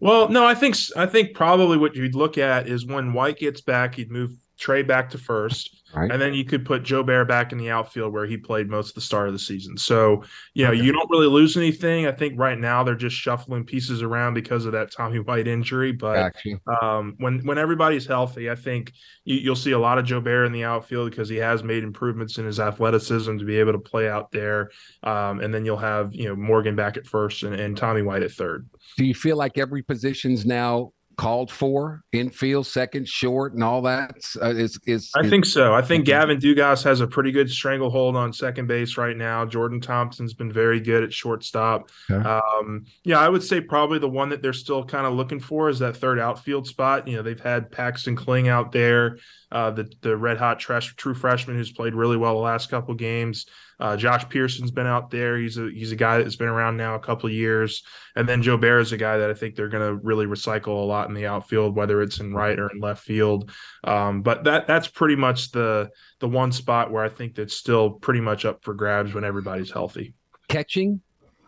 Well, no, I think I think probably what you'd look at is when White gets back, he'd move Trey back to first.
Right.
And then you could put Jobert back in the outfield where he played most of the start of the season. So, you know, you don't really lose anything. I think right now they're just shuffling pieces around because of that Tommy White injury. But um, when when everybody's healthy, I think you, will see a lot of Jobert in the outfield because he has made improvements in his athleticism to be able to play out there. Um, and then you'll have, you know, Morgan back at first and, and Tommy White at third.
Do you feel like every position's now called for infield, second, short, and all that? Uh, is, is,
I think so. I think Gavin Dugas has a pretty good stranglehold on second base right now. Jordan Thompson's been very good at shortstop. Okay. Um, yeah, I would say probably the one that they're still kind of looking for is that third outfield spot. You know, they've had Paxton Kling out there, uh, the the red hot trash, true freshman who's played really well the last couple games. Uh, Josh Pearson's been out there. He's a he's a guy that's been around now a couple of years. And then Jobert is a guy that I think they're going to really recycle a lot in the outfield, whether it's in right or in left field. Um, but that that's pretty much the the one spot where I think that's still pretty much up for grabs when everybody's healthy.
Catching,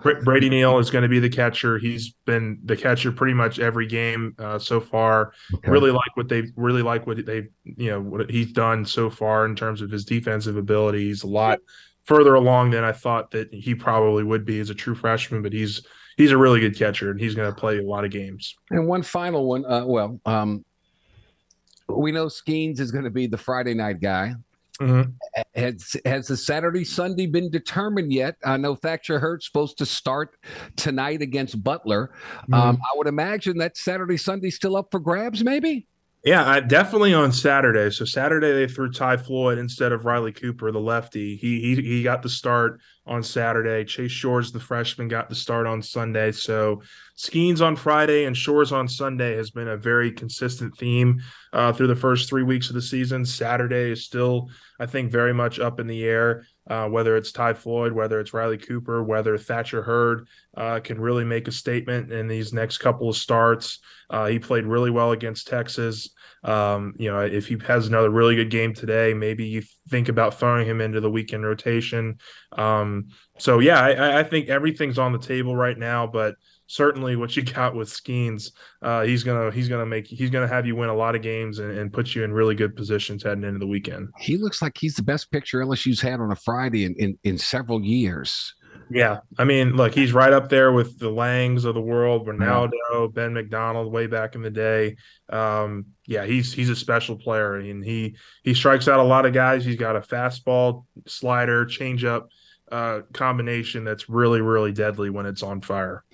Brady Neal is going to be the catcher. He's been the catcher pretty much every game uh, so far. Okay. Really like what they really like what they you know what he's done so far in terms of his defensive ability. He's a lot further along than I thought that he probably would be as a true freshman, but he's he's a really good catcher and he's going to play a lot of games.
And one final one, uh, well, um, we know Skenes is going to be the Friday night guy. Mm-hmm. Has has the Saturday Sunday been determined yet? I know Thatcher Hurd's supposed to start tonight against Butler. Mm-hmm. Um, I would imagine that Saturday Sunday still up for grabs, maybe.
Yeah, I, definitely on Saturday. So Saturday they threw Ty Floyd instead of Riley Cooper, the lefty. He he he got the start on Saturday. Chase Shores, the freshman, got the start on Sunday. So Skenes on Friday and Shores on Sunday has been a very consistent theme uh, through the first three weeks of the season. Saturday is still, I think, very much up in the air. Uh, whether it's Ty Floyd, whether it's Riley Cooper, whether Thatcher Hurd uh, can really make a statement in these next couple of starts. Uh, he played really well against Texas. Um, you know, if he has another really good game today, maybe you think about throwing him into the weekend rotation. Um, so yeah, I, I, think everything's on the table right now, but certainly what you got with Skenes, uh, he's gonna he's gonna make he's gonna have you win a lot of games and, and, put you in really good positions heading into the weekend.
He looks like he's the best pitcher LSU's had on a Friday in, in, in several years.
Yeah, I mean, look, he's right up there with the Langs of the world, Ronaldo. Ben McDonald, way back in the day. Um, yeah, he's he's a special player, and he he strikes out a lot of guys. He's got a fastball, slider, changeup uh, combination that's really really deadly when it's on fire.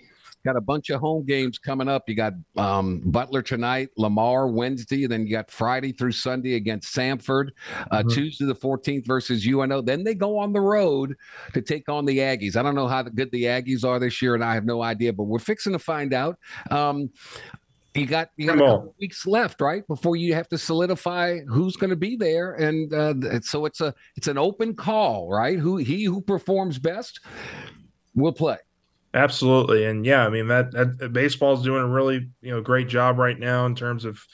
Got a bunch of home games coming up. You got um, Butler tonight, Lamar Wednesday, and then you got Friday through Sunday against Samford, uh, mm-hmm. Tuesday the 14th versus UNO. Then they go on the road to take on the Aggies. I don't know how good the Aggies are this year, and I have no idea, but we're fixing to find out. Um, you got you got a couple weeks left, right, before you have to solidify who's going to be there, and uh, so it's a it's an open call, right? Who he who performs best will play.
Absolutely, and yeah, I mean that, that baseball's doing a really you know great job right now in terms of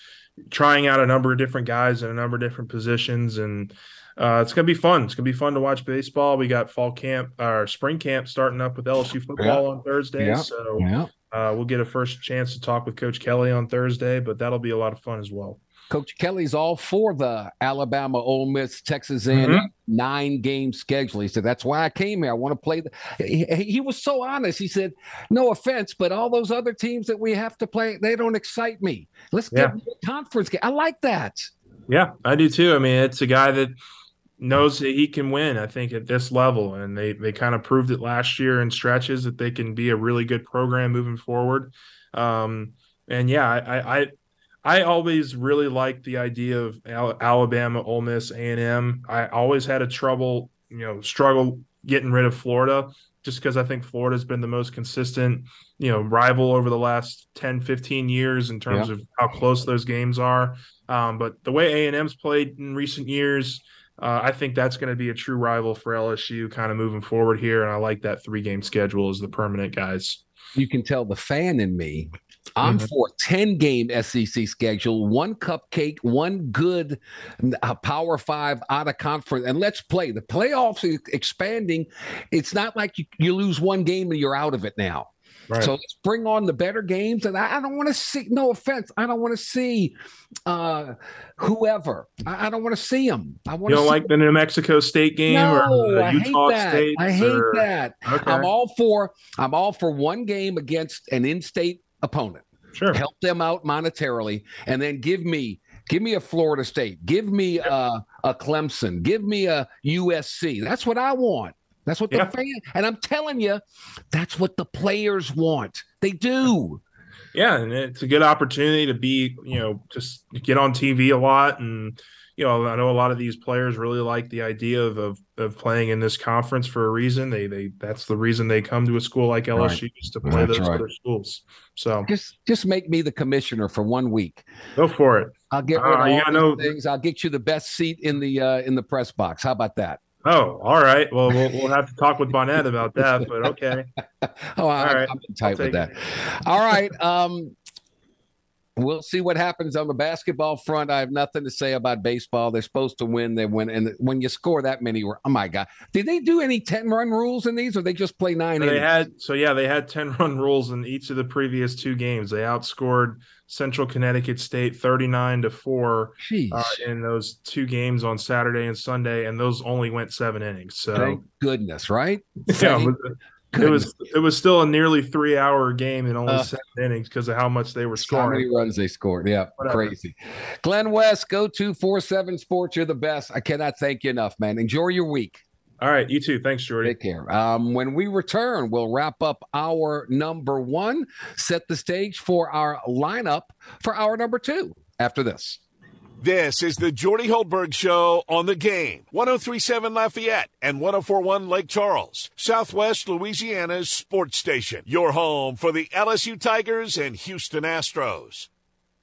trying out a number of different guys in a number of different positions, and uh, it's gonna be fun. It's gonna be fun to watch baseball. We got fall camp or spring camp starting up with LSU football yeah. on Thursday, yeah. so yeah. Uh, we'll get a first chance to talk with Coach Kelly on Thursday, but that'll be a lot of fun as well.
Coach Kelly's all for the Alabama, Ole Miss, Texas A&M mm-hmm. nine game schedule. He said that's why I came here. I want to play. The... He, he, was so honest. He said, "No offense, but all those other teams that we have to play, they don't excite me. Let's yeah. get a conference game. I like that."
Yeah, I do too. I mean, it's a guy that knows that he can win. I think at this level, and they they kind of proved it last year in stretches that they can be a really good program moving forward. Um, and yeah, I, I I always really liked the idea of Alabama, Ole Miss, A and M. I always had a trouble, you know, struggle getting rid of Florida just because I think Florida's been the most consistent, you know, rival over the last 10, 15 years in terms yeah. of how close those games are. Um, but the way A&M's played in recent years, uh, I think that's going to be a true rival for LSU kind of moving forward here. And I like that three game schedule as the permanent guys.
You can tell the fan in me I'm mm-hmm. for 10 game SEC schedule, one cupcake, one good uh, Power Five out of conference, and let's play. The playoffs are expanding. It's not like you, you lose one game and you're out of it now. Right. So let's bring on the better games. And I, I don't want to see, no offense, I don't want to see uh, whoever. I, I don't want to see them. I want
You don't
see
like the New Mexico State game
no,
or
I
Utah
hate that.
State?
I hate
or...
that.
Okay.
I'm all for I'm all for one game against an in-state opponent.
Sure.
Help them out monetarily, and then give me give me a Florida State, give me a, a Clemson, give me a USC. That's what I want. That's what the
Yeah.
fan and I'm telling you, that's what the players want. They do.
Yeah, and it's a good opportunity to be, you know, just get on TV a lot, and you know, I know a lot of these players really like the idea of of, of playing in this conference for a reason. They they that's the reason they come to a school like LSU is to play
That's
those
right.
other schools. So
Just just make me the commissioner for one week.
go for it.
I'll get
Uh,
rid of
you
all
gotta know-
things. I'll get you the best seat in the uh, in the press box. How about that?
Oh, all right. Well, we'll we'll have to talk with Bonnet about that, but okay.
Oh, I,
right.
I'm tight
I'll
with
take
that. All right. Um, we'll see what happens on the basketball front. I have nothing to say about baseball. They're supposed to win. They win, and when you score that many, oh my god! Did they do any ten run rules in these, or they just play nine?
They
innings?
had so yeah, they had 10 run rules in each of the previous two games. They outscored Central Connecticut State 39 to 4 uh, in those two games on Saturday and Sunday, and those only went seven innings. So
Thank goodness, right?
yeah,
Thank
it was, it was still a nearly three hour game in only
Uh,
seven innings because of how much they were scoring.
How many runs they scored? Yeah,
Whatever.
crazy. Glenn West, go to four seven Sports. You're the best. I cannot thank you enough, man. Enjoy your week.
All right, you too. Thanks, Jordy.
Take care. Um, when we return, we'll wrap up our number one, set the stage for our lineup for our number two after this.
This is the Jordy Hultberg Show on the game. 1037 Lafayette and 1041 Lake Charles, Southwest Louisiana's sports station. Your home for the LSU Tigers and Houston Astros.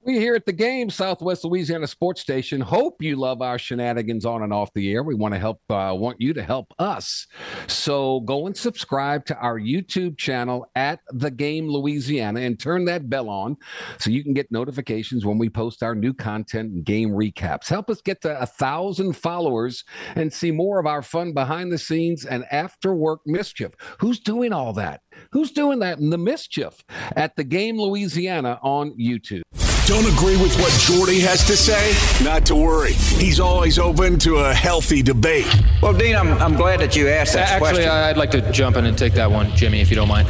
We here at the game, Southwest Louisiana Sports Station. Hope you love our shenanigans on and off the air. We want to help, uh, want you to help us. So go and subscribe to our YouTube channel at The Game Louisiana and turn that bell on so you can get notifications when we post our new content and game recaps. Help us get to a thousand followers and see more of our fun behind the scenes and after work mischief. Who's doing all that? Who's doing that in the mischief at The Game Louisiana on YouTube?
Don't agree with what Jordy has to say? Not to worry. He's always open to a healthy debate.
Well, Dean, I'm, I'm glad that you asked that
Actually,
question.
I'd like to jump in and take that one, Jimmy, if you don't mind.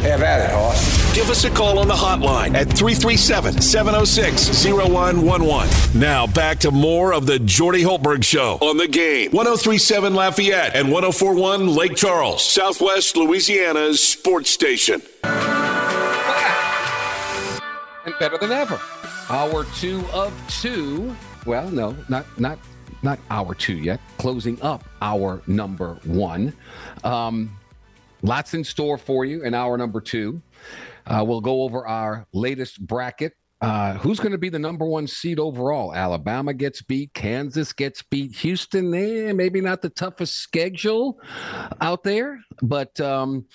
Have at it, Hoss.
Give us a call on the hotline at 337 706 0111. Now back to more of the Jordy Hultberg Show on the game. 1037 Lafayette and 1041 Lake Charles, Southwest Louisiana's sports station.
Better than ever. Hour two of two. Well, no, not not not hour two yet. Closing up our number one. Um, lots in store for you in hour number two. Uh, we'll go over our latest bracket. Uh, who's going to be the number one seed overall? Alabama gets beat. Kansas gets beat. Houston, eh, maybe not the toughest schedule out there, but um,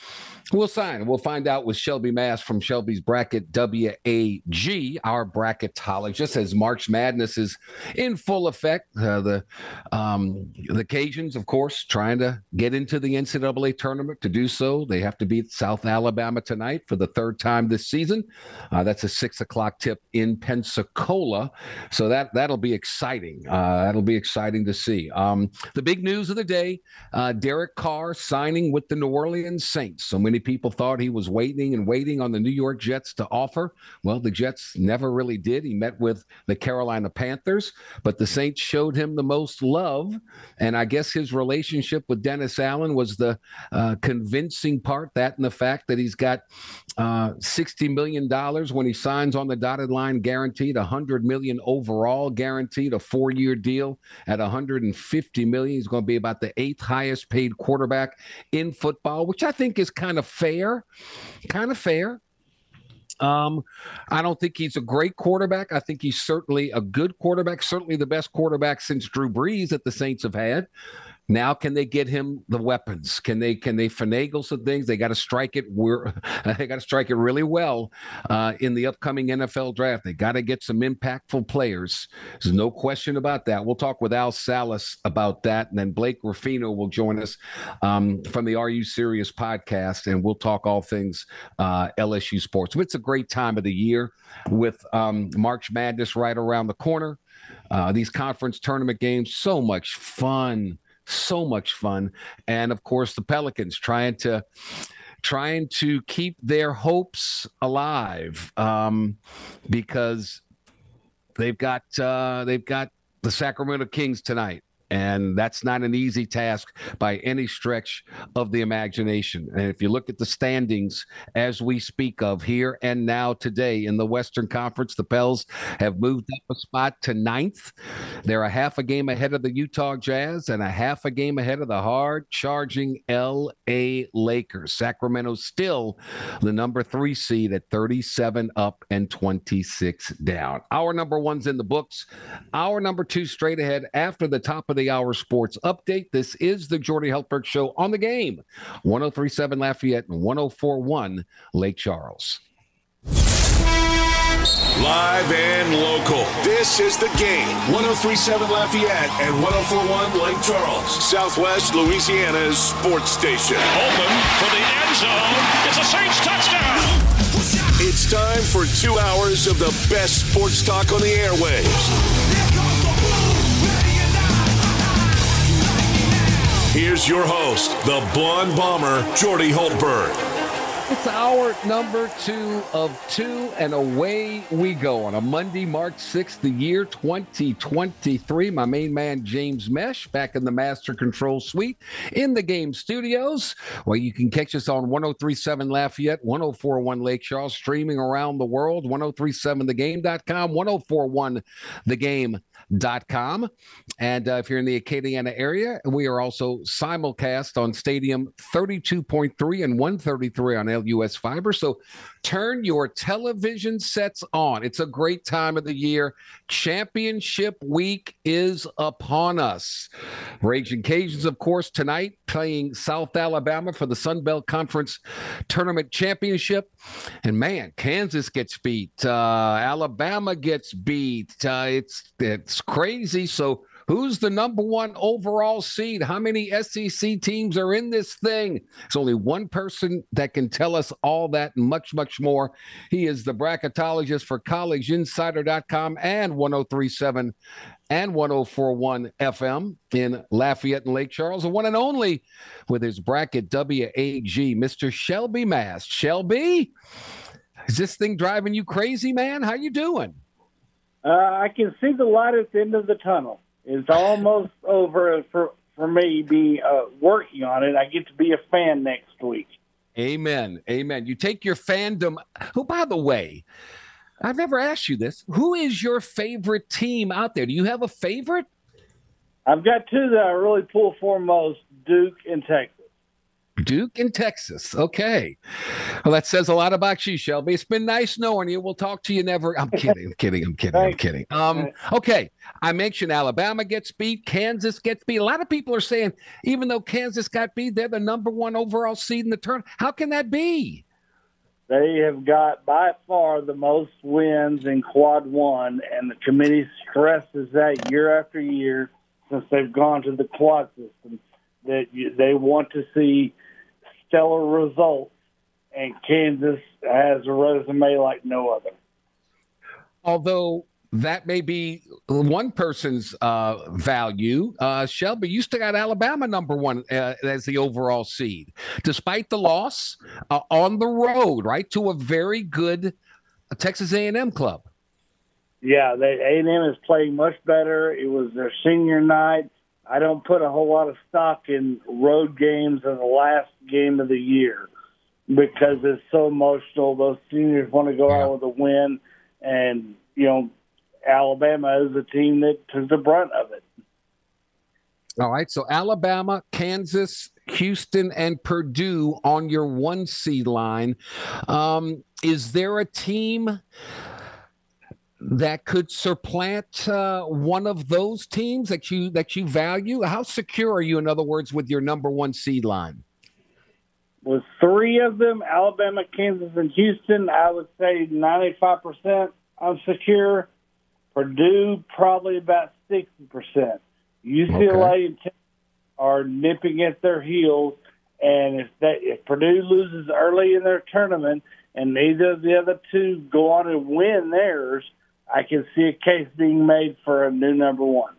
we'll sign. We'll find out with Shelby Mast from Shelby's Bracket WAG, our bracketologist, as March Madness is in full effect. Uh, the um, the Cajuns, of course, trying to get into the NCAA tournament. To do so, they have to beat South Alabama tonight for the third time this season. Uh, that's a six o'clock tip in Pensacola, so that that'll be exciting. Uh, that'll be exciting to see. Um, the big news of the day: uh, Derek Carr signing with the New Orleans Saints. So many people thought he was waiting and waiting on the New York Jets to offer. Well, the Jets never really did. He met with the Carolina Panthers, but the Saints showed him the most love, and I guess his relationship with Dennis Allen was the uh, convincing part. That and the fact that he's got uh, $60 million when he signs on the dotted line guaranteed, 100 million overall guaranteed, a four-year deal at 150 million. He's going to be about the eighth highest paid quarterback in football, which I think is kind of fair, kind of fair. Um, I don't think he's a great quarterback. I think he's certainly a good quarterback, certainly the best quarterback since Drew Brees that the Saints have had. Now, can they get him the weapons? Can they can they finagle some things? They got to strike it. We're they got to strike it really well uh, in the upcoming NFL draft. They got to get some impactful players. There's no question about that. We'll talk with Al Salas about that, and then Blake Ruffino will join us um, from the Are You Serious podcast, and we'll talk all things uh, LSU sports. It's a great time of the year with um, March Madness right around the corner. Uh, these conference tournament games, so much fun so much fun. And of course, the Pelicans trying to trying to keep their hopes alive um, because they've got uh, they've got the Sacramento Kings tonight. And that's not an easy task by any stretch of the imagination. And if you look at the standings as we speak of here and now today in the Western Conference, the Pels have moved up a spot to ninth. They're a half a game ahead of the Utah Jazz and a half a game ahead of the hard charging LA Lakers. Sacramento still the number three seed at 37 up and 26 down. Our number one's in the books. Our number two straight ahead after the top of the hour sports update. This is the Jordy Hultberg Show on the game 1037 Lafayette and 1041 Lake Charles.
Live and local. This is the game. 1037 Lafayette and 1041 Lake Charles, Southwest Louisiana's sports station.
Open for the end zone. It's a Saints touchdown.
It's time for two hours of the best sports talk on the airwaves. Here's your host, the blonde bomber, Jordy Hultberg.
It's our number two of two, and away we go on a Monday, March 6th, the year 2023. My main man, James Mesh, back in the Master Control Suite in the game studios, where you can catch us on 1037 Lafayette, 1041 Lake Charles, streaming around the world, 1037thegame.com, 1041thegame.com com. And uh, if you're in the Acadiana area, we are also simulcast on Stadium 32.3 and 133 on LUS Fiber. So turn your television sets on. It's a great time of the year. Championship week is upon us. Raging Cajuns, of course, tonight playing South Alabama for the Sun Belt Conference Tournament Championship. And man, Kansas gets beat. Uh, Alabama gets beat. Uh, it's it's crazy. So Who's the number one overall seed? How many SEC teams are in this thing? It's only one person that can tell us all that and much, much more. He is the bracketologist for collegeinsider.com and 1037 and 1041 FM in Lafayette and Lake Charles, the one and only with his bracket WAG, Mr. Shelby Mast. Shelby, is this thing driving you crazy, man? How you doing?
Uh, I can see the light at the end of the tunnel. It's almost over for for me be uh, working on it. I get to be a fan next week.
Amen. Amen. You take your fandom. Who, by the way, I've never asked you this. Who is your favorite team out there? Do you have a favorite?
I've got two that I really pull for most: Duke and Texas.
Duke and Texas. Okay. Well, that says a lot about you, Shelby. It's been nice knowing you. We'll talk to you never. I'm kidding. I'm kidding. I'm kidding. I'm kidding. Um, okay. I mentioned Alabama gets beat, Kansas gets beat. A lot of people are saying, even though Kansas got beat, they're the number one overall seed in the turn. How can that be?
They have got by far the most wins in quad one, and the committee stresses that year after year since they've gone to the quad system that they want to see stellar results, and Kansas has a resume like no other.
Although that may be one person's uh, value. Uh, Shelby, you still got Alabama number one uh, as the overall seed, despite the loss uh, on the road, right to a very good Texas A&M club.
Yeah, they A&M is playing much better. It was their senior night. I don't put a whole lot of stock in road games in the last game of the year because it's so emotional. Those seniors want to go yeah. out with a win, and you know, Alabama is the team that took the brunt of it.
All right, so Alabama, Kansas, Houston, and Purdue on your one seed line. Um, is there a team that could supplant uh, one of those teams that you that you value? How secure are you, in other words, with your number one seed line?
With three of them, Alabama, Kansas, and Houston, I would say 95% I'm secure. Purdue, probably about 60%. UCLA okay. and Texas are nipping at their heels. And if, they, if Purdue loses early in their tournament and neither of the other two go on and win theirs, I can see a case being made for a new number one.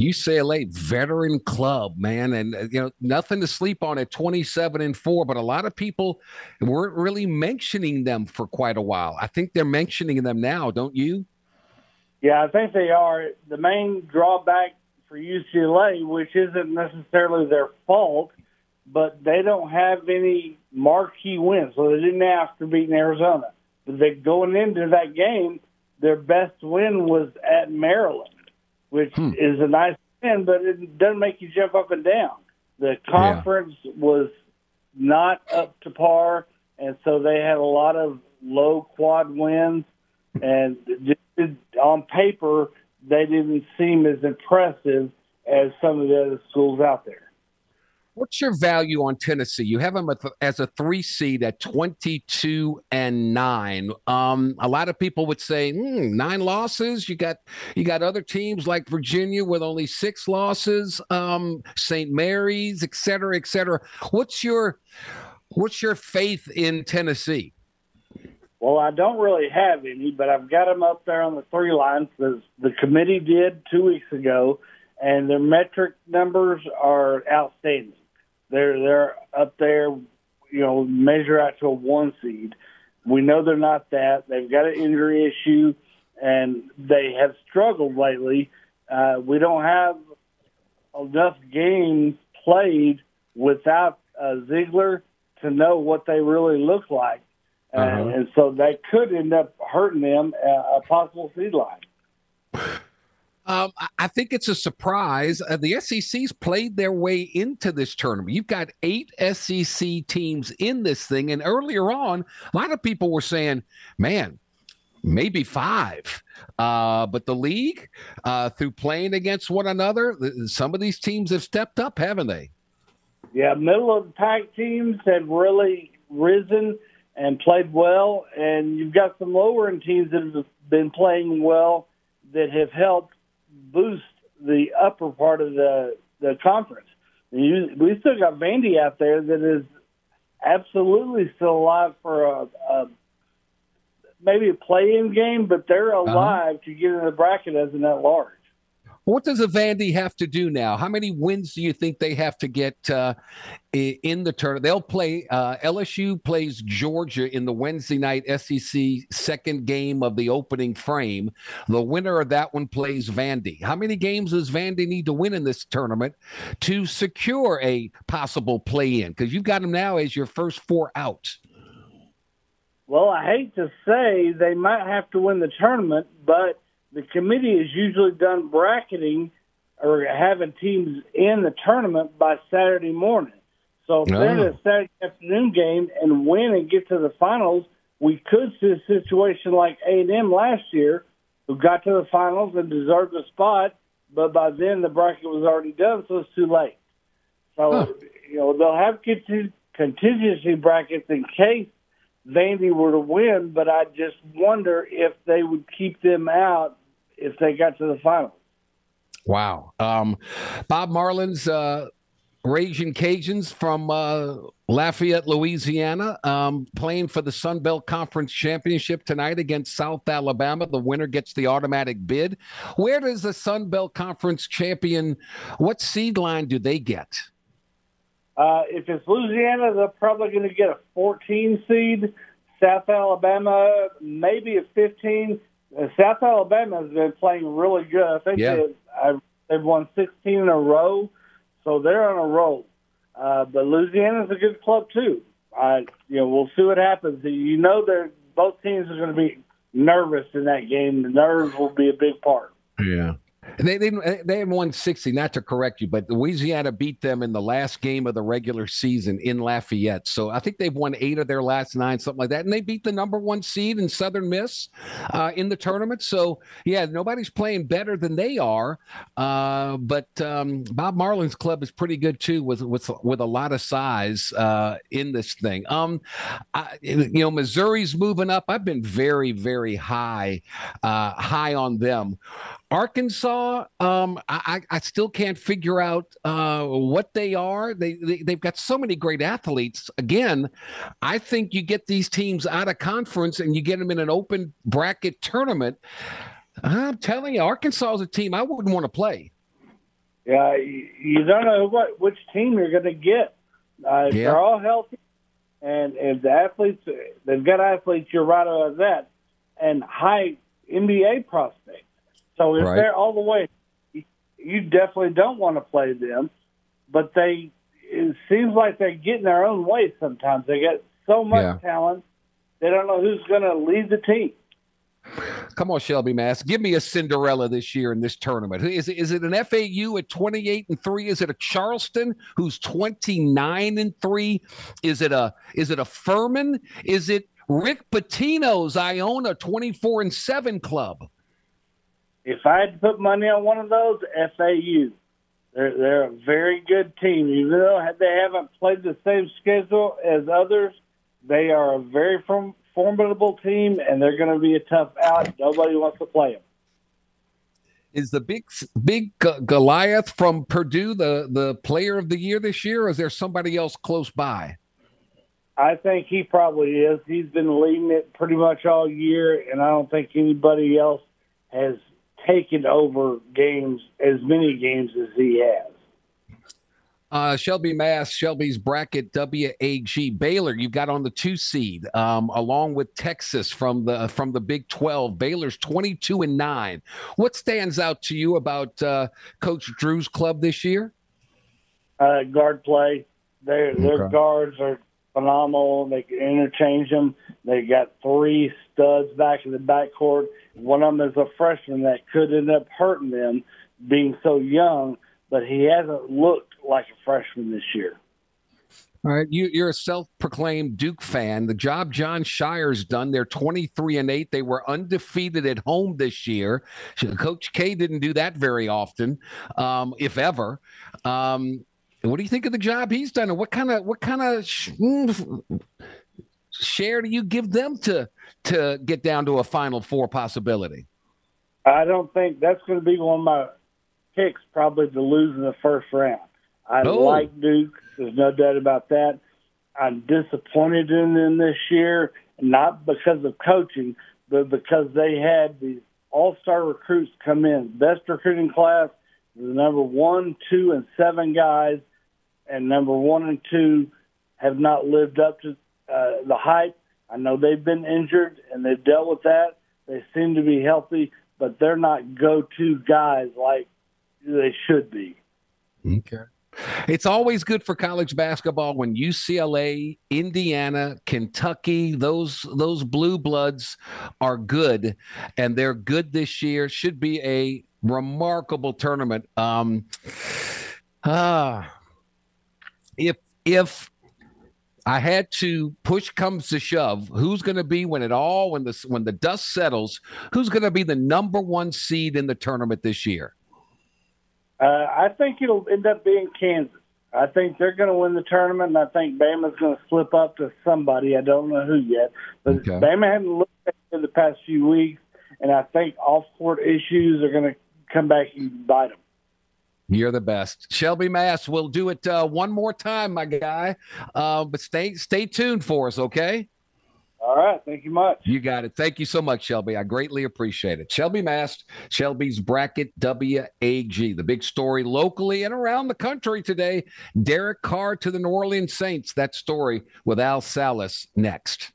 UCLA veteran club, man, and uh, you know nothing to sleep on at 27 and 4, but a lot of people weren't really mentioning them for quite a while. I think they're mentioning them now, don't you?
Yeah, I think they are. The main drawback for UCLA, which isn't necessarily their fault, but they don't have any marquee wins, so they didn't have to beat Arizona. But they going into that game, their best win was at Maryland, which hmm. is a nice win, but it doesn't make you jump up and down. The conference yeah. was not up to par, and so they had a lot of low quad wins, and just, on paper they didn't seem as impressive as some of the other schools out there.
What's your value on Tennessee? You have them as a three seed at 22 and nine. Um, a lot of people would say mm, nine losses. You got you got other teams like Virginia with only six losses, um, St. Mary's, et cetera, et cetera. What's your what's your faith in Tennessee?
Well, I don't really have any, but I've got them up there on the three lines. The, the committee did two weeks ago, and their metric numbers are outstanding. They're they're up there, you know, measure out to a one seed. We know they're not that. They've got an injury issue, and they have struggled lately. Uh, we don't have enough games played without uh, Zeigler to know what they really look like, uh, uh-huh. and so that could end up hurting them uh, a possible seed line.
Um, I think it's a surprise. Uh, the SEC's played their way into this tournament. You've got eight SEC teams in this thing. And earlier on, a lot of people were saying, man, maybe five. Uh, but the league, uh, through playing against one another, some of these teams have stepped up, haven't they?
Yeah, middle of the pack teams have really risen and played well. And you've got some lower end teams that have been playing well that have helped boost the upper part of the the conference. You, we still got Vandy out there that is absolutely still alive for a, a maybe a play-in game, but they're uh-huh. alive uh-huh. to get in the bracket as an at large.
What does Vandy have to do now? How many wins do you think they have to get uh, in the tournament? They'll play. Uh, LSU plays Georgia in the Wednesday night SEC second game of the opening frame. The winner of that one plays Vandy. How many games does Vandy need to win in this tournament to secure a possible play-in? Because you've got them now as your first four out.
Well, I hate to say they might have to win the tournament, but the committee has usually done bracketing or having teams in the tournament by Saturday morning. So if they're in oh. a Saturday afternoon game and win and get to the finals, we could see a situation like A and M last year, who got to the finals and deserved a spot, but by then the bracket was already done, so it's too late. So huh. you know they'll have contingency brackets in case Vandy were to win, but I just wonder if they would keep them out if they got to the final.
Wow. Um, Bob Marlin's uh, Raging Cajuns from uh, Lafayette, Louisiana, um, playing for the Sun Belt Conference Championship tonight against South Alabama. The winner gets the automatic bid. Where does the Sun Belt Conference champion, what seed line do they get?
Uh, if it's Louisiana, they're probably going to get a 14 seed. South Alabama, maybe a 15. Uh, South Alabama has been playing really good. I think yeah. they, they've won 16 in a row, so they're on a roll. Uh, but Louisiana's a good club too. I, you know, we'll see what happens. You know, they're both teams are going to be nervous in that game. The nerves will be a big part.
Yeah. They they they have won sixty. Not to correct you, but Louisiana beat them in the last game of the regular season in Lafayette. So I think they've won eight of their last nine, something like that, and they beat the number one seed in Southern Miss uh, in the tournament. So yeah, nobody's playing better than they are. Uh, but um, Bob Marlin's club is pretty good too, with with with a lot of size uh, in this thing. Um, I, you know, Missouri's moving up. I've been very very high uh, high on them. Arkansas, um, I, I, still can't figure out uh, what they are. They, they they've got so many great athletes. Again, I think you get these teams out of conference and you get them in an open bracket tournament. I'm telling you, Arkansas is a team I wouldn't want to play.
Yeah, you don't know what which team you're going to get. Uh, yeah. They're all healthy, and if the athletes they've got athletes, you're right about that, and high NBA prospects. So if right. they're all the way, you definitely don't want to play them. But they, it seems like they get in their own way sometimes. They get so much yeah. talent, they don't know who's going to lead the team.
Come on, Shelby Mast. Give me a Cinderella this year in this tournament. Is it, is it an FAU at 28 and 3? Is it a Charleston who's 29 and 3? Is it a is it a Furman? Is it Rick Pitino's Iona 24 and 7 club?
If I had to put money on one of those, FAU. They're they're a very good team. Even though they haven't played the same schedule as others, they are a very form, formidable team, and they're going to be a tough out. Nobody wants to play them.
Is the big big Goliath from Purdue the the player of the year this year, or is there somebody else close by?
I think he probably is. He's been leading it pretty much all year, and I don't think anybody else has taken over games as many games as he has.
Uh, Shelby Mast, Shelby's bracket WAG Baylor. You've got on the two seed, um, along with Texas from the from the Big Twelve. Baylor's twenty two and nine. What stands out to you about uh, Coach Drew's club this year?
Uh, guard play. Their okay. their guards are phenomenal. They can interchange them. They got three studs back in the backcourt. One of them is a freshman that could end up hurting them being so young, but he hasn't looked like a freshman this year.
All right, you, are a self-proclaimed Duke fan. The job Jon Scheyer's done, they're 23 and 8. They were undefeated at home this year. Coach K didn't do that very often, um, if ever. Um, what do you think of the job he's done, and what kind of what kind of sh- share do you give them to to get down to a Final Four possibility?
I don't think that's going to be one of my picks. Probably to lose in the first round. I oh. like Duke. There's no doubt about that. I'm disappointed in them this year, not because of coaching, but because they had these all-star recruits come in. Best recruiting class, the number one, two, and seven guys, and number one and two have not lived up to uh, the hype. I know they've been injured and they've dealt with that. They seem to be healthy, but they're not go-to guys like they should be.
Okay. It's always good for college basketball when UCLA, Indiana, Kentucky, those those blue bloods are good, and they're good this year. Should be a remarkable tournament. Um, ah, if if I had to push comes to shove. Who's going to be when it all when the when the dust settles? Who's going to be the number one seed in the tournament this year?
Uh, I think it'll end up being Kansas. I think they're going to win the tournament, and I think Bama's going to slip up to somebody. I don't know who yet, but okay. Bama hasn't looked at in the past few weeks, and I think off-court issues are going to come back and bite them.
You're the best, Shelby Mast. We'll do it uh, one more time, my guy. Uh, but stay stay tuned for us, okay?
All right. Thank you much.
You got it. Thank you so much, Shelby. I greatly appreciate it. Shelby Mast, Shelby's Bracket WAG, the big story locally and around the country today. Derek Carr to the New Orleans Saints. That story with Al Salas next.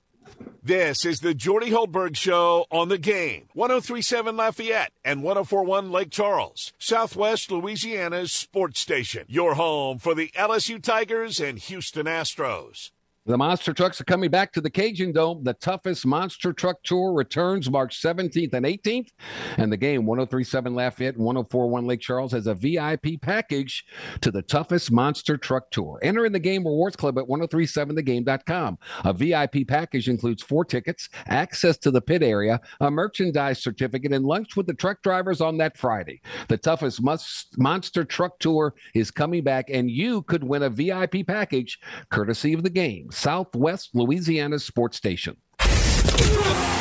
This is the Jordy Hultberg Show on the game. 1037 Lafayette and 1041 Lake Charles, Southwest Louisiana's sports station. Your home for the LSU Tigers and Houston Astros.
The monster trucks are coming back to the Cajun Dome. The toughest monster truck tour returns March 17th and 18th. And the game 1037 Lafayette and 1041 Lake Charles has a VIP package to the toughest monster truck tour. Enter in the game rewards club at 1037thegame.com. A VIP package includes four tickets, access to the pit area, a merchandise certificate, and lunch with the truck drivers on that Friday. The toughest monster truck tour is coming back, and you could win a VIP package courtesy of the game. Southwest Louisiana sports station.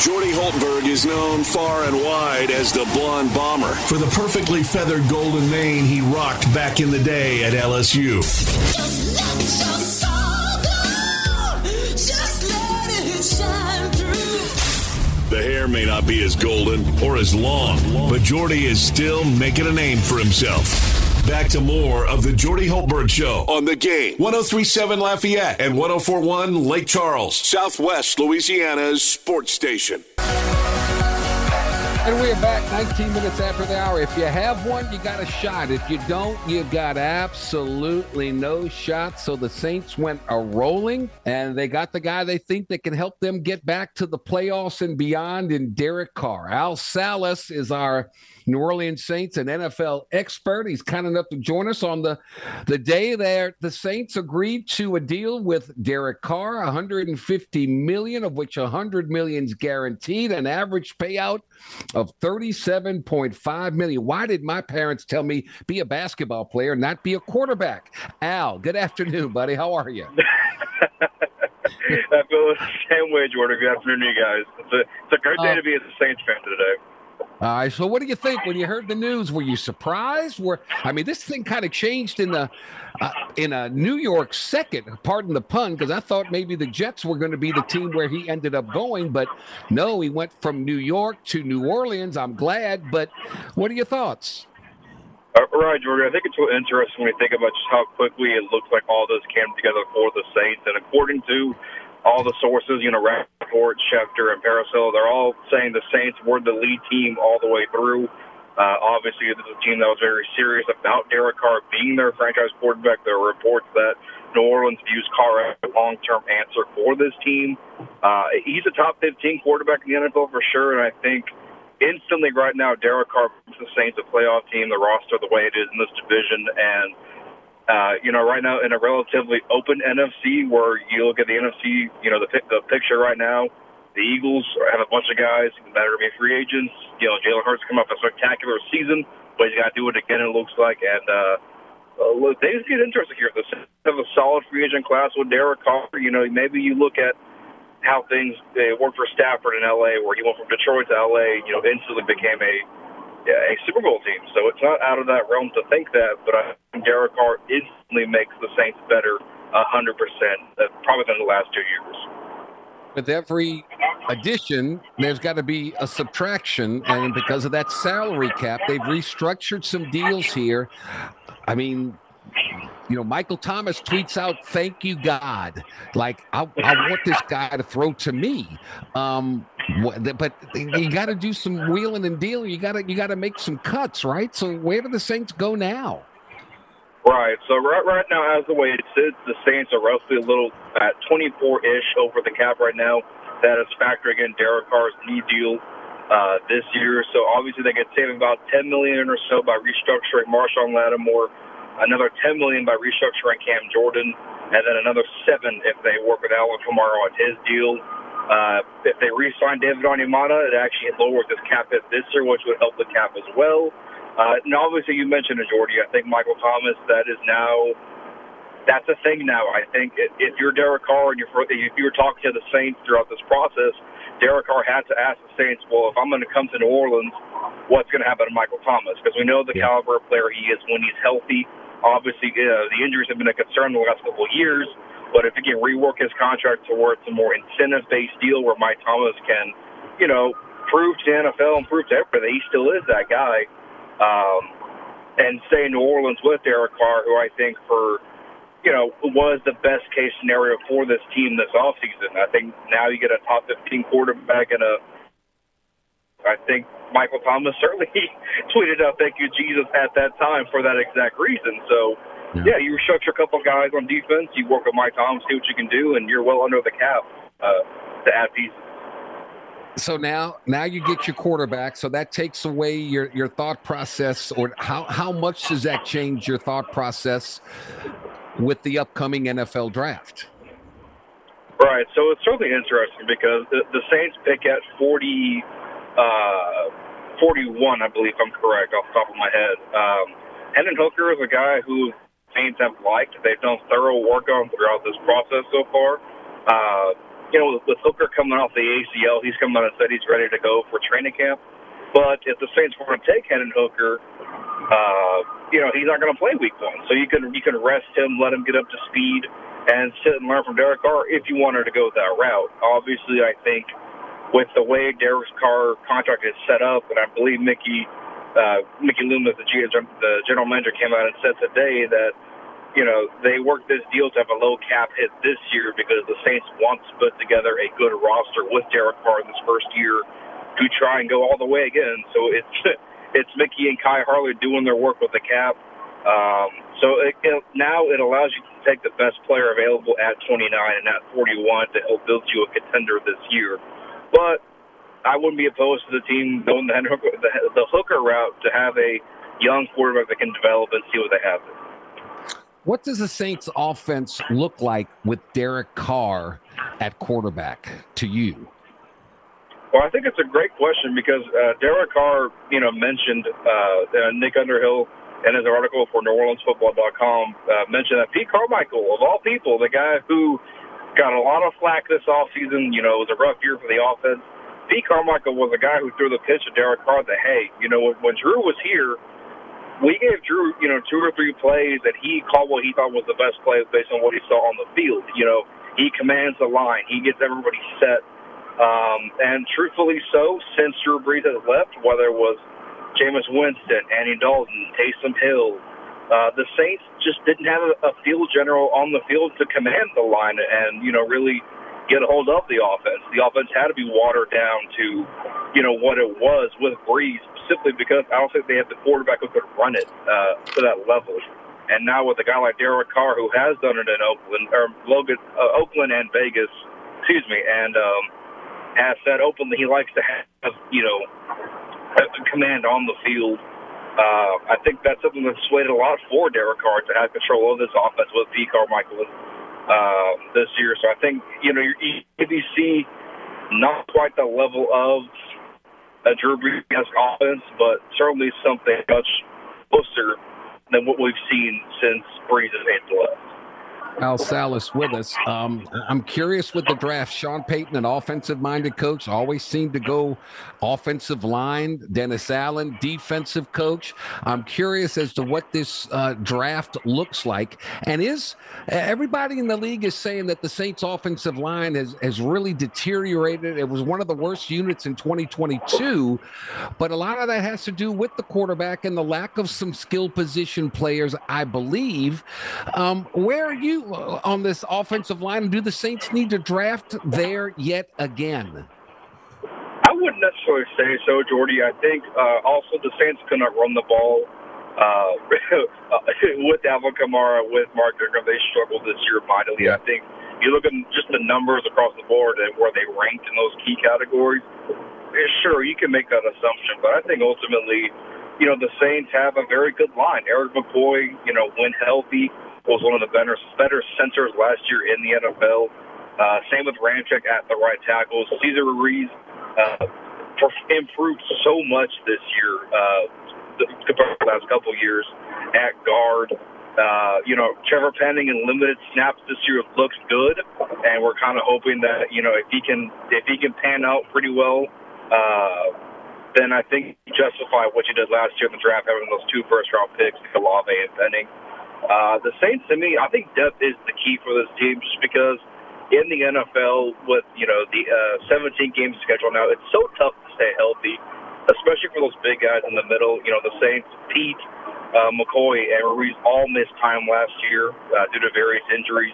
Jordy Hultberg is known far and wide as the blonde bomber for the perfectly feathered golden mane he rocked back in the day at LSU. The hair may not be as golden or as long, but Jordy is still making a name for himself. Back to more of the Jordy Hultberg Show on the game. 1037 Lafayette and 1041 Lake Charles, Southwest Louisiana's sports station.
And we are back 19 minutes after the hour. If you have one, you got a shot. If you don't, you got absolutely no shot. So the Saints went a rolling, and they got the guy they think that can help them get back to the playoffs and beyond in Derek Carr. Al Salles is our New Orleans Saints, an NFL expert. He's kind enough to join us on the, the day there. The Saints agreed to a deal with Derek Carr, 150 million, of which 100 million is guaranteed, an average payout of 37.5 million. Why did my parents tell me be a basketball player, not be a quarterback? Al, good afternoon, buddy. How are you?
I feel the same way, Jordan. Good afternoon, you guys. It's a, it's a great day uh, to be a Saints fan today.
All right. So, what do you think when you heard the news? Were you surprised? Were I mean, this thing kind of changed in the uh, in a New York second. Pardon the pun, because I thought maybe the Jets were going to be the team where he ended up going, but no, he went from New York to New Orleans. I'm glad, but what are your thoughts?
Uh, right, Jordan. I think it's really interesting when you think about just how quickly it looks like all this came together for the Saints, and according to all the sources, you know, Rapoport, Schefter, and Pelissero, they're all saying the Saints were the lead team all the way through. Uh, obviously, this is a team that was very serious about Derek Carr being their franchise quarterback. There are reports that New Orleans views Carr as a long-term answer for this team. Uh, he's a top 15 quarterback in the NFL for sure, and I think instantly right now, Derek Carr puts the Saints a playoff team, the roster the way it is in this division, and – uh, you know, right now in a relatively open NFC, where you look at the NFC, you know, the, the picture right now, the Eagles have a bunch of guys that are going to be free agents. You know, Jalen Hurts come off a spectacular season, but he's got to do it again. It looks like, and uh, uh, look, things get interesting here. They have a solid free agent class with Derek Carr. You know, maybe you look at how things they worked for Stafford in L.A., where he went from Detroit to L.A. You know, instantly became a a Super Bowl team. So it's not out of that realm to think that, but I think Derek Carr instantly makes the Saints better 100%, uh, probably than the last two years.
With every addition, there's got to be a subtraction. And because of that salary cap, they've restructured some deals here. I mean, you know, Michael Thomas tweets out, "Thank you, God." Like I, I want this guy to throw to me. Um, but you got to do some wheeling and dealing. You got to you got to make some cuts, right? So where do the Saints go now?
Right. So right right now, as the way it sits, the Saints are roughly a little at 24 ish over the cap right now. That is factoring in Derek Carr's new deal uh, this year. So obviously they could save about 10 million or so by restructuring Marshon Lattimore another 10 million by restructuring Cam Jordan, and then another seven if they work with Alvin Kamara on his deal. Uh, if they re-sign David Onyemata, it actually lowers his cap hit this year, which would help the cap as well. Uh, and obviously, you mentioned a Jordy. I think Michael Thomas. That is now that's a thing now. I think if you're Derek Carr and you're if you were talking to the Saints throughout this process, Derek Carr had to ask the Saints, well, if I'm going to come to New Orleans, what's going to happen to Michael Thomas? Because we know the yeah. caliber of player he is when he's healthy. Obviously, uh, the injuries have been a concern the last couple of years. But if he can rework his contract towards a more incentive-based deal where Mike Thomas can, you know, prove to the NFL and prove to everybody he still is that guy, um, and stay in New Orleans with Derek Carr, who I think for you know, was the best case scenario for this team this offseason. I think now you get a top 15 quarterback and a, I think Michael Thomas certainly tweeted out "Thank you, Jesus" at that time for that exact reason. So yeah. you restructure a couple guys on defense, you work with Mike Tom, see what you can do, and you're well under the cap uh, to add pieces.
So now, now you get your quarterback. So that takes away your your thought process, or how how much does that change your thought process with the upcoming NFL draft?
Right. So it's certainly interesting because the, the Saints pick at 40, uh, 41, I believe I'm correct off the top of my head. Um, Hendon Hooker is a guy who Saints have liked. They've done thorough work on throughout this process so far. Uh, you know, with, with Hooker coming off the ACL, he's come out and said he's ready to go for training camp. But if the Saints were to take Hendon Hooker, uh, you know, he's not going to play Week One. So you can you can rest him, let him get up to speed, and sit and learn from Derek Carr if you wanted to go that route. Obviously, I think with the way Derek Carr contract is set up, and I believe Mickey uh, Mickey Loomis, the, the general manager, came out and said today that you know, they worked this deal to have a low cap hit this year because the Saints want to put together a good roster with Derek Carr in this first year to try and go all the way again. So it's it's Mickey and Khai Harley doing their work with the cap. Um, so it, it, now it allows you to take the best player available at 29 and at 41 to help build you a contender this year. But I wouldn't be opposed to the team going the, the, the hooker route to have a young quarterback that can develop and see what they have.
What does the Saints offense look like with Derek Carr at quarterback to you?
Well, I think it's a great question because uh, Derek Carr, you know, mentioned uh, uh, Nick Underhill in his article for NewOrleansFootball.com uh, mentioned that Pete Carmichael, of all people, the guy who got a lot of flack this offseason, you know, it was a rough year for the offense. Pete Carmichael was the guy who threw the pitch to Derek Carr that, hey, you know, when, when Drew was here – we gave Drew, you know, two or three plays that he called what he thought was the best plays based on what he saw on the field. You know, he commands the line, he gets everybody set. Um, and truthfully so, since Drew Brees has left, whether it was Jameis Winston, Andy Dalton, Taysom Hill, uh, the Saints just didn't have a, a field general on the field to command the line and, you know, really get a hold of the offense. The offense had to be watered down to, you know, what it was with Brees simply because I don't think they have the quarterback who could run it uh, to that level. And now with a guy like Derek Carr, who has done it in Oakland or Logan, uh, Oakland and Vegas, excuse me, and um, has said openly he likes to have you know command on the field. Uh, I think that's something that's swayed a lot for Derek Carr to have control of this offense with Pete Carmichael uh, this year. So I think you know if you see not quite the level of a Drew Brees offense, but certainly something much closer than what we've seen since Brees has left.
Al Salas with us. Um, I'm curious with the draft. Sean Payton, an offensive minded coach, always seemed to go offensive line. Dennis Allen, defensive coach. I'm curious as to what this uh, draft looks like. And is everybody in the league is saying that the Saints offensive line has, has really deteriorated. It was one of the worst units in 2022, but a lot of that has to do with the quarterback and the lack of some skill position players, I believe. Um, where are you on this offensive line? Do the Saints need to draft there yet again?
I wouldn't necessarily say so, Jordy. I think uh, also the Saints cannot run the ball uh, with Alvin Kamara, with Mark Ingram. They struggled this year mightily. I think you look at just the numbers across the board and where they ranked in those key categories. Sure, you can make that assumption, but I think ultimately, you know, the Saints have a very good line. Erik McCoy, you know, when healthy, was one of the better better centers last year in the NFL. Uh, same with Ramczyk at the right tackle. Cesar Ruiz uh, improved so much this year uh, compared to the last couple years at guard. Uh, you know, Trevor Penning in limited snaps this year looks good, and we're kind of hoping that you know if he can if he can pan out pretty well, uh, then I think justify what you did last year in the draft, having those two first round picks, Olave and Penning. Uh, the Saints, to me, I think depth is the key for this team, just because in the NFL with you know the uh, 17 game schedule now, it's so tough to stay healthy, especially for those big guys in the middle. You know, the Saints, Peat, uh, McCoy, and Ruiz all missed time last year uh, due to various injuries.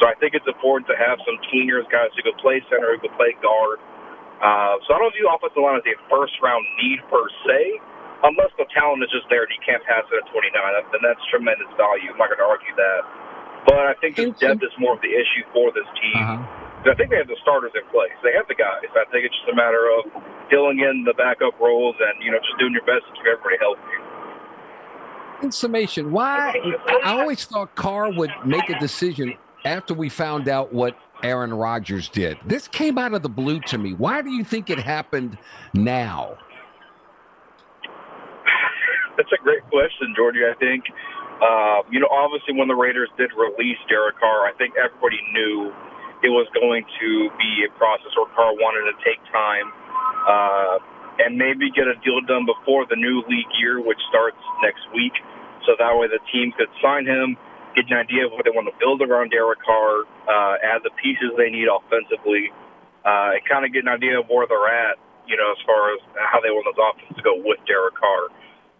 So I think it's important to have some tweeners, guys who could play center, who could play guard. Uh, so I don't view offensive line as a first round need per se, unless the talent is just there and you can't pass it at 29, then that's tremendous value. I'm not going to argue that. But I think the depth is more of the issue for this team.
Uh-huh.
I think they have the starters in place. They have the guys. I think it's just a matter of filling in the backup roles and you know just doing your best to keep everybody healthy.
In summation, why I always thought Carr would make a decision after we found out what Aaron Rodgers did. This came out of the blue to me. Why do you think it happened now?
That's a great question, Georgie. I think, uh, you know, obviously when the Raiders did release Derek Carr, I think everybody knew it was going to be a process where Carr wanted to take time uh, and maybe get a deal done before the new league year, which starts next week. So that way the team could sign him, get an idea of what they want to build around Derek Carr, uh, add the pieces they need offensively, uh, and kind of get an idea of where they're at, you know, as far as how they want those offenses to go with Derek Carr.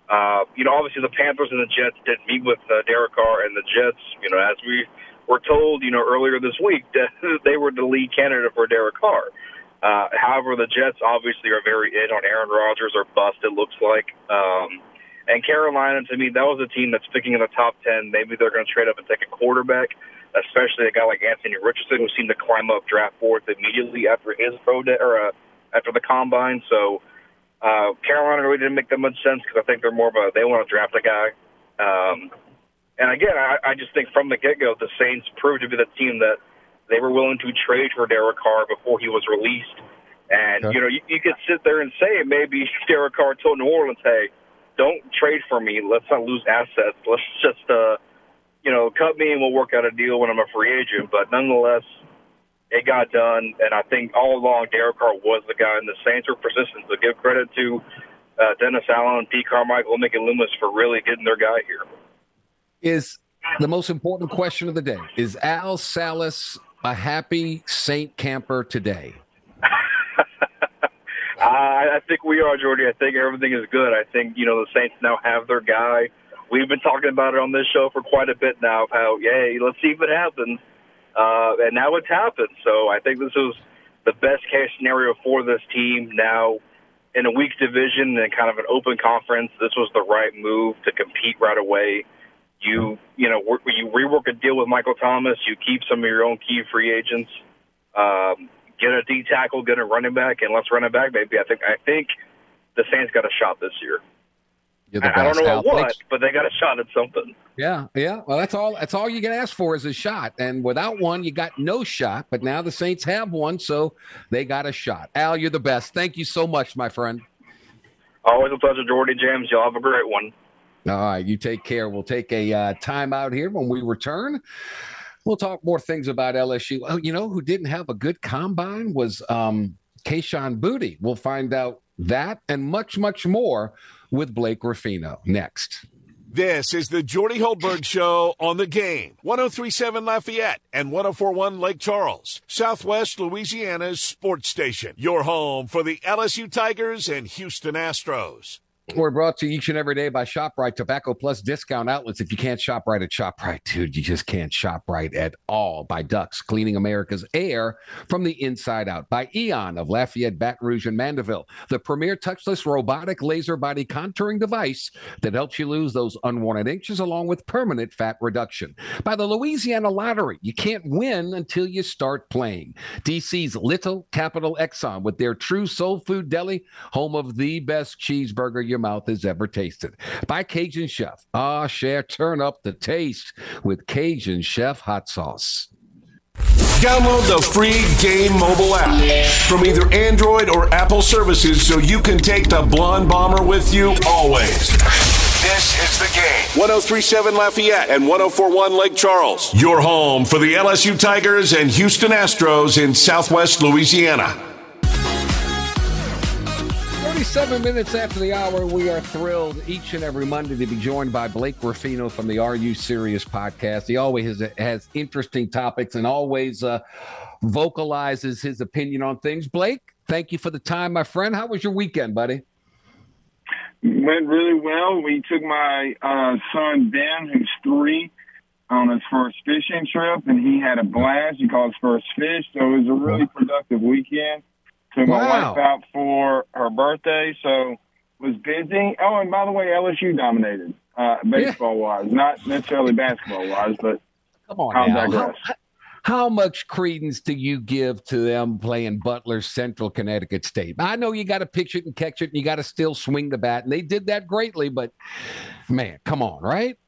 Uh, you know, obviously the Panthers and the Jets did meet with uh, Derek Carr, and the Jets, you know, as we were told, you know, earlier this week, that they were the lead candidate for Derek Carr. Uh, however, the Jets obviously are very in on Aaron Rodgers or bust. It looks like. Um, and Carolina, to me, that was a team that's picking in the top ten. Maybe they're going to trade up and take a quarterback, especially a guy like Anthony Richardson, who seemed to climb up draft boards immediately after his pro day or uh, after the combine. So uh, Carolina really didn't make that much sense because I think they're more of a they want to draft a guy. Um, and again, I, I just think from the get go, the Saints proved to be the team that they were willing to trade for Derek Carr before he was released. And
Okay.
you know, you, you could sit there and say maybe Derek Carr told New Orleans, "Hey, don't trade for me. Let's not lose assets. Let's just, uh, you know, cut me and we'll work out a deal when I'm a free agent." But nonetheless, it got done. And I think all along, Derek Carr was the guy, and the Saints were persistent. So give credit to uh, Dennis Allen, Pete Carmichael, and Mickey Loomis for really getting their guy here.
Is the most important question of the day. Is Al Salas a happy Saint camper today?
I, I think we are, Jordy. I think everything is good. I think, you know, the Saints now have their guy. We've been talking about it on this show for quite a bit now of how, yay, let's see if it happens. Uh, and now it's happened. So I think this is the best case scenario for this team. Now, in a weak division and kind of an open conference, this was the right move to compete right away. You, you know, work, you rework a deal with Michael Thomas. You keep some of your own key free agents. Um, get a D tackle, get a running back, and let's run it back, baby. I think I think the Saints got a shot this year.
You're the
I, I don't know
Al.
what,
Thanks.
but they got a shot at something.
Yeah, yeah. Well, that's all. That's all you can ask for is a shot. And without one, you got no shot. But now the Saints have one, so they got a shot. Al, you're the best. Thank you so much, my friend.
Always a pleasure, Jordy James. Y'all have a great one.
All right, you take care. We'll take a uh, time out here when we return. We'll talk more things about LSU. Oh, you know who didn't have a good combine was um, Kayshon Boutte. We'll find out that and much, much more with Blake Ruffino next.
This is the Jordy Hultberg Show on the game. 1037 Lafayette and 1041 Lake Charles, Southwest Louisiana's sports station. Your home for the LSU Tigers and Houston Astros.
We're brought to you each and every day by ShopRite Tobacco Plus discount outlets. If you can't shop right at ShopRite, dude, you just can't shop right at all. By Ductz, cleaning America's air from the inside out. By Eon of Lafayette, Baton Rouge, and Mandeville, the premier touchless robotic laser body contouring device that helps you lose those unwanted inches along with permanent fat reduction. By the Louisiana Lottery, you can't win until you start playing. DC's Little Capital Exxon with their true soul food deli, home of the best cheeseburger your mouth has ever tasted. By Cajun Chef. Ah, share, turn up the taste with Cajun Chef hot sauce.
Download the free Game mobile app from either Android or Apple services so you can take the Blonde Bomber with you always. This is the game. 1037 Lafayette and 1041 Lake Charles. Your home for the LSU Tigers and Houston Astros in Southwest Louisiana.
37 minutes after the hour, we are thrilled each and every Monday to be joined by Blake Ruffino from the Are You Serious podcast. He always has, has interesting topics and always uh, vocalizes his opinion on things. Blake, thank you for the time, my friend. How was your weekend, buddy?
went really well. We took my uh, son Ben, who's three, on his first fishing trip, and he had a blast. He caught his first fish, so it was a really productive weekend. Took my wife out for her birthday, so was busy. Oh, and by the way, LSU dominated uh, baseball wise, not necessarily basketball wise, but
Come on
I'll
now.
digress.
How, how much credence do you give to them playing Butler Central Connecticut State? I know you got to pitch it and catch it, and you got to still swing the bat, and they did that greatly. But man, come on, right?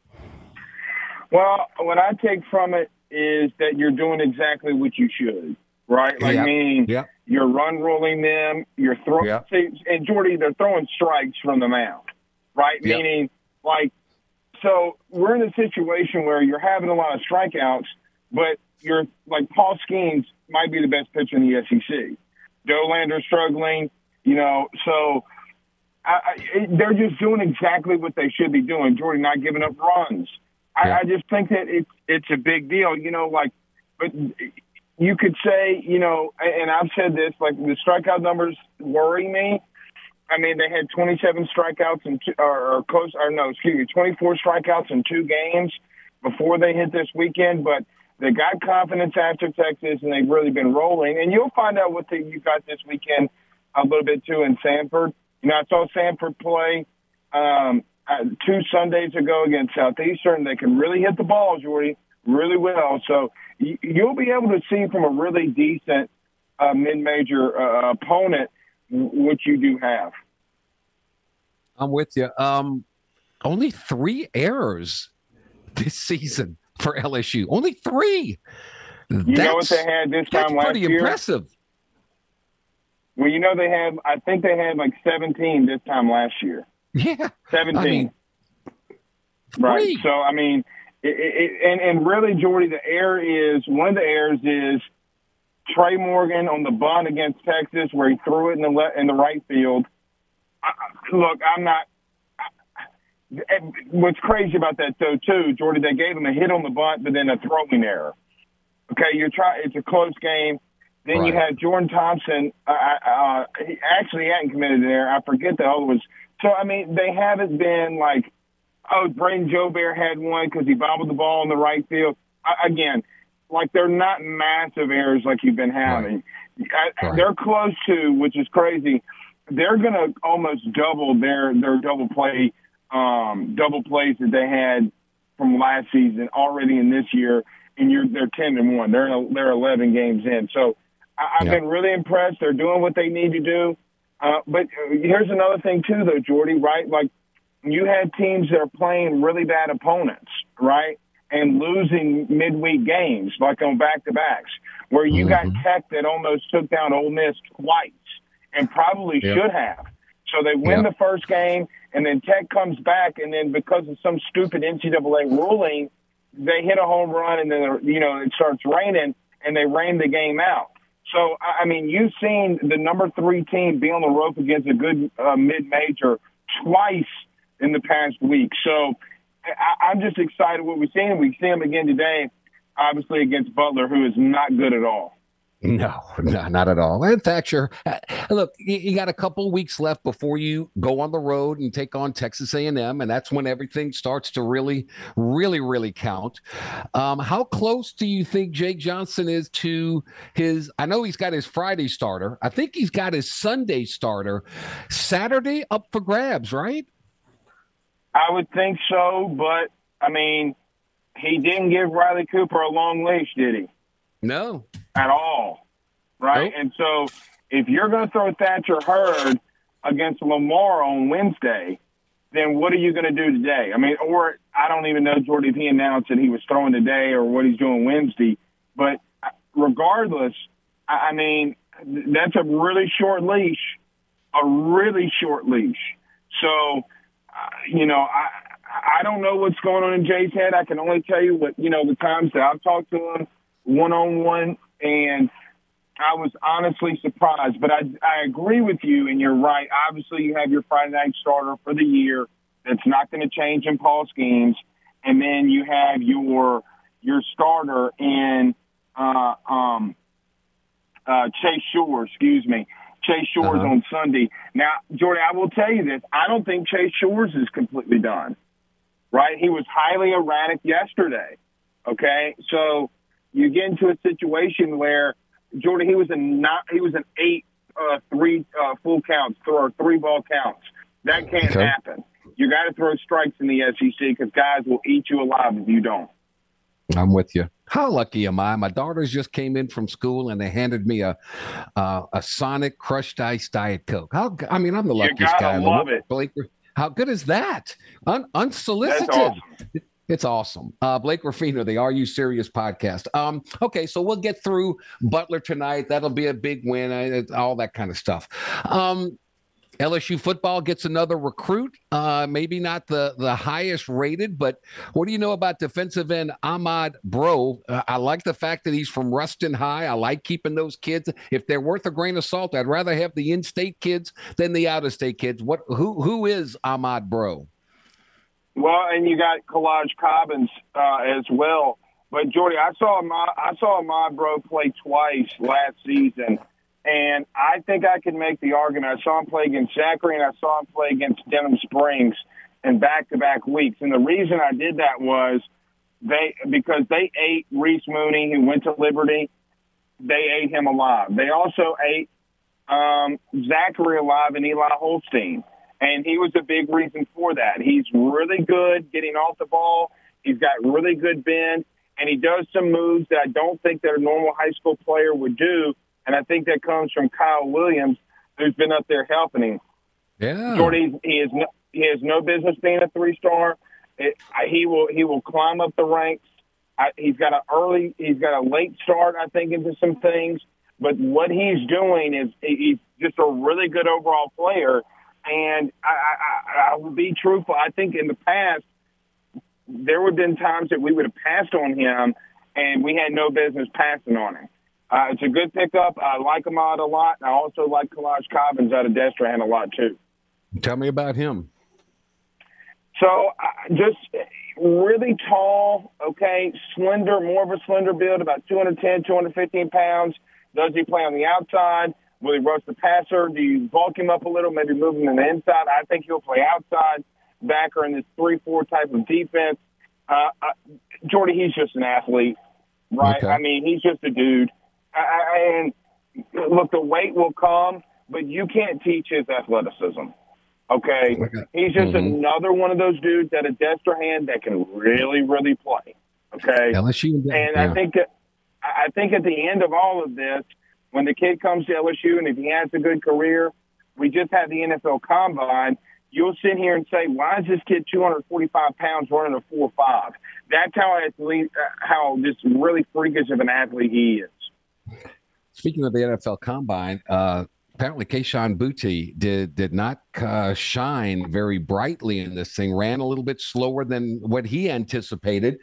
Well, what I take from it is that you're doing exactly what you should, right? Like
Yep.
meaning
Yep.
you're run rolling them, you're throwing. See, and Jordy, they're throwing strikes from the mound, right? Meaning, like, so we're in a situation where you're having a lot of strikeouts, but you're like Paul Skenes might be the best pitcher in the SEC. Dollander's struggling, you know, so. I, I, they're just doing exactly what they should be doing. Jordy not giving up runs. I, I just think that it's it's a big deal. You know, like, but you could say, you know, and I've said this, like the strikeout numbers worry me. I mean, they had 27 strikeouts in two, or, or close, or no, excuse me, 24 strikeouts in two games before they hit this weekend. But they got confidence after Texas, and they've really been rolling. And you'll find out what they, you got this weekend a little bit too in Samford. You know, I saw Samford play um, uh, two Sundays ago against Southeastern. They can really hit the ball, Jordy, really well. So you'll be able to see from a really decent uh, mid-major uh, opponent what you do have.
I'm with you. Um, only three errors this season for LSU. Only three.
You know what they had this
that's
time last
pretty
year?
impressive.
Well, you know they had. I think they had like 17 this time last year.
Yeah,
17.
I mean,
right. So I mean, it, it, and and really, Jordy, the error is one of the errors is Trey Morgan on the bunt against Texas, where he threw it in the le- in the right field. I, I- look, I'm not. and What's crazy about that though, too, Jordy, they gave him a hit on the bunt, but then a throwing error. Okay, you're trying. It's a close game. Then you
Right.
had Jordan Thompson. Uh, uh, he actually hadn't committed an error. I forget the other was. So I mean, they haven't been like, oh, Brayden Jobert had one because he bobbled the ball in the right field. I, again, like they're not massive errors like you've been having. I,
Right.
They're close to, which is crazy. They're going to almost double their their double play, um, double plays that they had from last season already in this year, and you're they're ten and one. They're a, they're eleven games in. So I, I've
Yeah.
been really impressed. They're doing what they need to do. Uh, but here's another thing too, though, Jordy. Right, like you had teams that are playing really bad opponents, right, and losing midweek games, like on back to backs, where you got Tech that almost took down Ole Miss twice, and probably
Yep.
should have. So they win
Yep.
the first game, and then Tech comes back, and then because of some stupid NCAA ruling, they hit a home run, and then you know it starts raining, and they rain the game out. So I mean, you've seen the number three team be on the rope against a good uh, mid-major twice in the past week. So I, I'm just excited what we've seen. We see him again today, obviously against Butler, who is not good at all.
No, no, not at all. And Thatcher, uh, look, you, you got a couple weeks left before you go on the road and take on Texas A&M, and that's when everything starts to really, really, really count. Um, how close do you think Jay Johnson is to his? I know he's got his Friday starter. I think he's got his Sunday starter. Saturday up for grabs, right?
I would think so, but I mean, he didn't give Riley Cooper a long leash, did he?
No.
At all, right?
Nope.
And so, if you're going to throw Thatcher Hurd against Lamar on Wednesday, then what are you going to do today? I mean, or I don't even know, Jordy, if he announced that he was throwing today or what he's doing Wednesday. But regardless, I mean, that's a really short leash, a really short leash. So, uh, you know, I I don't know what's going on in Jay's head. I can only tell you what you know the times that I've talked to him one on one, and I was honestly surprised. But I I agree with you, and you're right. Obviously, you have your Friday night starter for the year. That's not going to change in Paul Skenes, and then you have your your starter in uh, um, uh, Chase Shore. Excuse me. Chase Shores
Uh-huh.
on Sunday. Now, Jordy, I will tell you this. I don't think Chase Shores is completely done. Right? He was highly erratic yesterday. Okay? So you get into a situation where Jordy, he was a not he was an eight uh three uh full counts or three ball counts That can't
Okay.
happen. You got to throw strikes in the SEC because guys will eat you alive if you don't.
I'm with you. How lucky am I? My daughters just came in from school and they handed me a uh, a Sonic crushed ice diet coke. How I mean, I'm the luckiest guy in the
love
world.
it.
Blake, how good is that? Un- unsolicited.
Awesome.
It's awesome. Uh, Blake Ruffino, the Are You Serious podcast. Um, okay, so we'll get through Butler tonight. That'll be a big win, uh, all that kind of stuff. Um, LSU football gets another recruit. Uh, maybe not the the highest rated, but what do you know about defensive end Ahmad Breaux? Uh, I like the fact that he's from Ruston High. I like keeping those kids. If they're worth a grain of salt, I'd rather have the in-state kids than the out-of-state kids. What? Who? Who is Ahmad Breaux?
Well, and you got Kolaj Cobbins uh, as well. But Jordy, I saw my I saw my bro play twice last season, and I think I can make the argument. I saw him play against Zachary, and I saw him play against Denham Springs in back-to-back weeks. And the reason I did that was they because they ate Reese Mooney, who went to Liberty. They ate him alive. They also ate um, Zachary alive and Eli Holstein. And he was a big reason for that. He's really good getting off the ball. He's got really good bend, and he does some moves that I don't think that a normal high school player would do. And I think that comes from Kyle Williams, who's been up there helping him.
Yeah,
Jordy, he is no, he has no business being a three star. He will he will climb up the ranks. I, he's got an early, he's got a late start, I think, into some things. But what he's doing is he's just a really good overall player. And I, I, I will be truthful. I think in the past there would have been times that we would have passed on him, and we had no business passing on him. Uh, it's a good pickup. I like him out a lot. I also like Kolaj Cobbins out of Destrehan a lot too.
Tell me about him.
So uh, just really tall, okay, slender, more of a slender build, about 210, 215 pounds. Does he play on the outside? Will he rush the passer? Do you bulk him up a little, maybe move him in the inside? I think he'll play outside backer in this 3-4 type of defense. Uh, uh, Jordy, he's just an athlete, right?
Okay.
I mean, he's just a dude. I, I, and look, the weight will come, but you can't teach his athleticism. Okay, he's just
Mhm.
another one of those dudes at a Destrehan that can really, really play. Okay,
LSU.
and
yeah.
I think that I I think at the end of all of this, when the kid comes to LSU and if he has a good career, we just had the NFL Combine. You'll sit here and say, "Why is this kid 245 pounds running a four five? That's how athlete, uh, how just really freakish of an athlete he is.
Speaking of the NFL Combine, uh, apparently Kayshon Boutte did did not uh, shine very brightly in this thing. Ran a little bit slower than what he anticipated,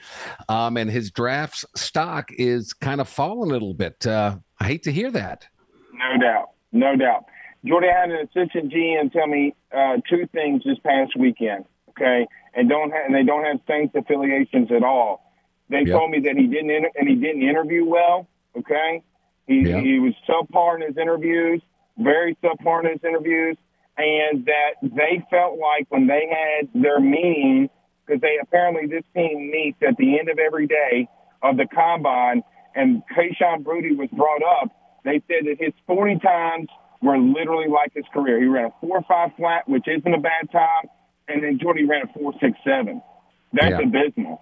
um, and his draft stock is kind of fallen a little bit. Uh, I hate to hear that.
No doubt, no doubt. Jordy had an assistant GM tell me uh, two things this past weekend. Okay, and don't ha- and they don't have Saints affiliations at all. They
Yep.
told me that he didn't inter- and he didn't interview well. Okay, he
Yeah.
he was subpar in his interviews, very subpar in his interviews, and that they felt like when they had their meeting because they apparently this team meets at the end of every day of the combine, and Kayshawn Brody was brought up. They said that his 40 times were literally like his career. He ran a four five flat, which isn't a bad time, and then Jordy ran a four six seven. That's
Yeah.
abysmal.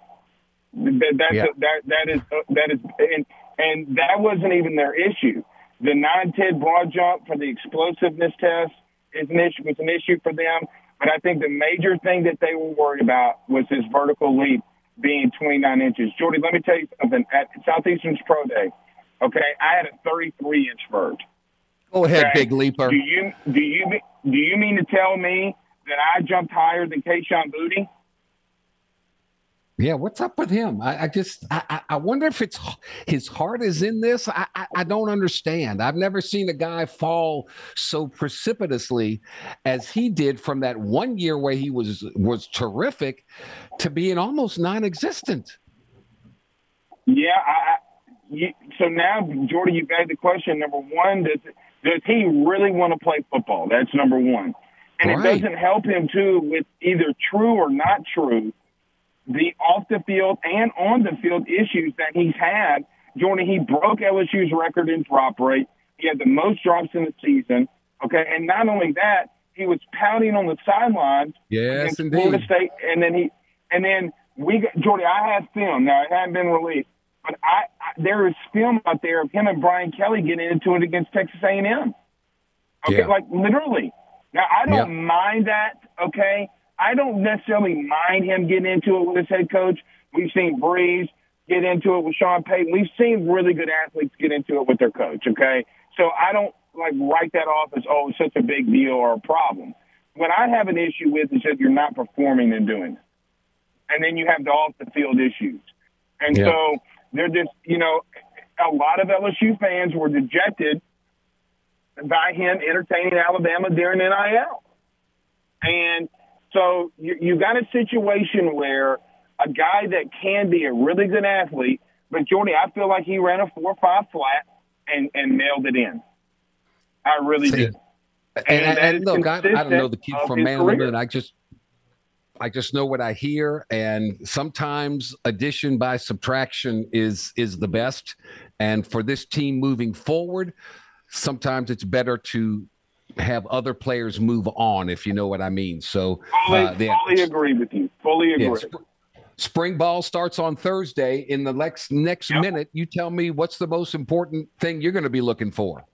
That, that's
Yeah.
a, that that is uh, that is and and that wasn't even their issue. The nine ten broad jump for the explosiveness test is an issue was an issue for them. But I think the major thing that they were worried about was his vertical leap being 29 inches. Jordy, let me tell you something. At Southeastern's Pro Day, okay, I had a 33 inch vert.
Go ahead,
Okay.
big leaper.
Do you do you do you mean to tell me that I jumped higher than Kayshon Boutte?
Yeah, what's up with him? I, I just I, I- wonder if it's his heart is in this. I, I I don't understand. I've never seen a guy fall so precipitously as he did from that one year where he was was terrific to being almost non-existent.
Yeah, I, you, so now, Jordy, you have got the question. Number one, does does he really want to play football? That's number one, and
Right.
it doesn't help him too with either true or not true. The off the field and on the field issues that he's had. Jordy, he broke LSU's record in drop rate. He had the most drops in the season. Okay, and not only that, he was pounding on the sidelines
Yes,
against Florida. State, and then he and then we got Jordy. I have film now; it hadn't been released, but I, I there is film out there of him and Brian Kelly getting into it against Texas A&M. Okay,
Yeah.
like literally. Now I don't
Yeah.
mind that. Okay, I don't necessarily mind him getting into it with his head coach. We've seen Brees get into it with Sean Payton. We've seen really good athletes get into it with their coach. Okay, so I don't like write that off as oh it's such a big deal or a problem. What I have an issue with is that you're not performing and doing it, and then you have the off the field issues, and
Yeah.
so they're just you know a lot of LSU fans were dejected by him entertaining Alabama during NIL. And so you, you got a situation where a guy that can be a really good athlete, but Jordy, I feel like he ran a four or five flat and, and nailed it in. I really
See,
did.
And,
And
and, look, I, I don't know the kid from
of his
Man
career.
Limited. I just, I just know what I hear, and sometimes addition by subtraction is is the best. And for this team moving forward, sometimes it's better to have other players move on, if you know what I mean. So,
Fully,
uh, the-
fully agree with you. Fully agree.
yeah, sp- spring ball starts on Thursday. In the next next minute, you tell me what's the most important thing you're going to be looking for.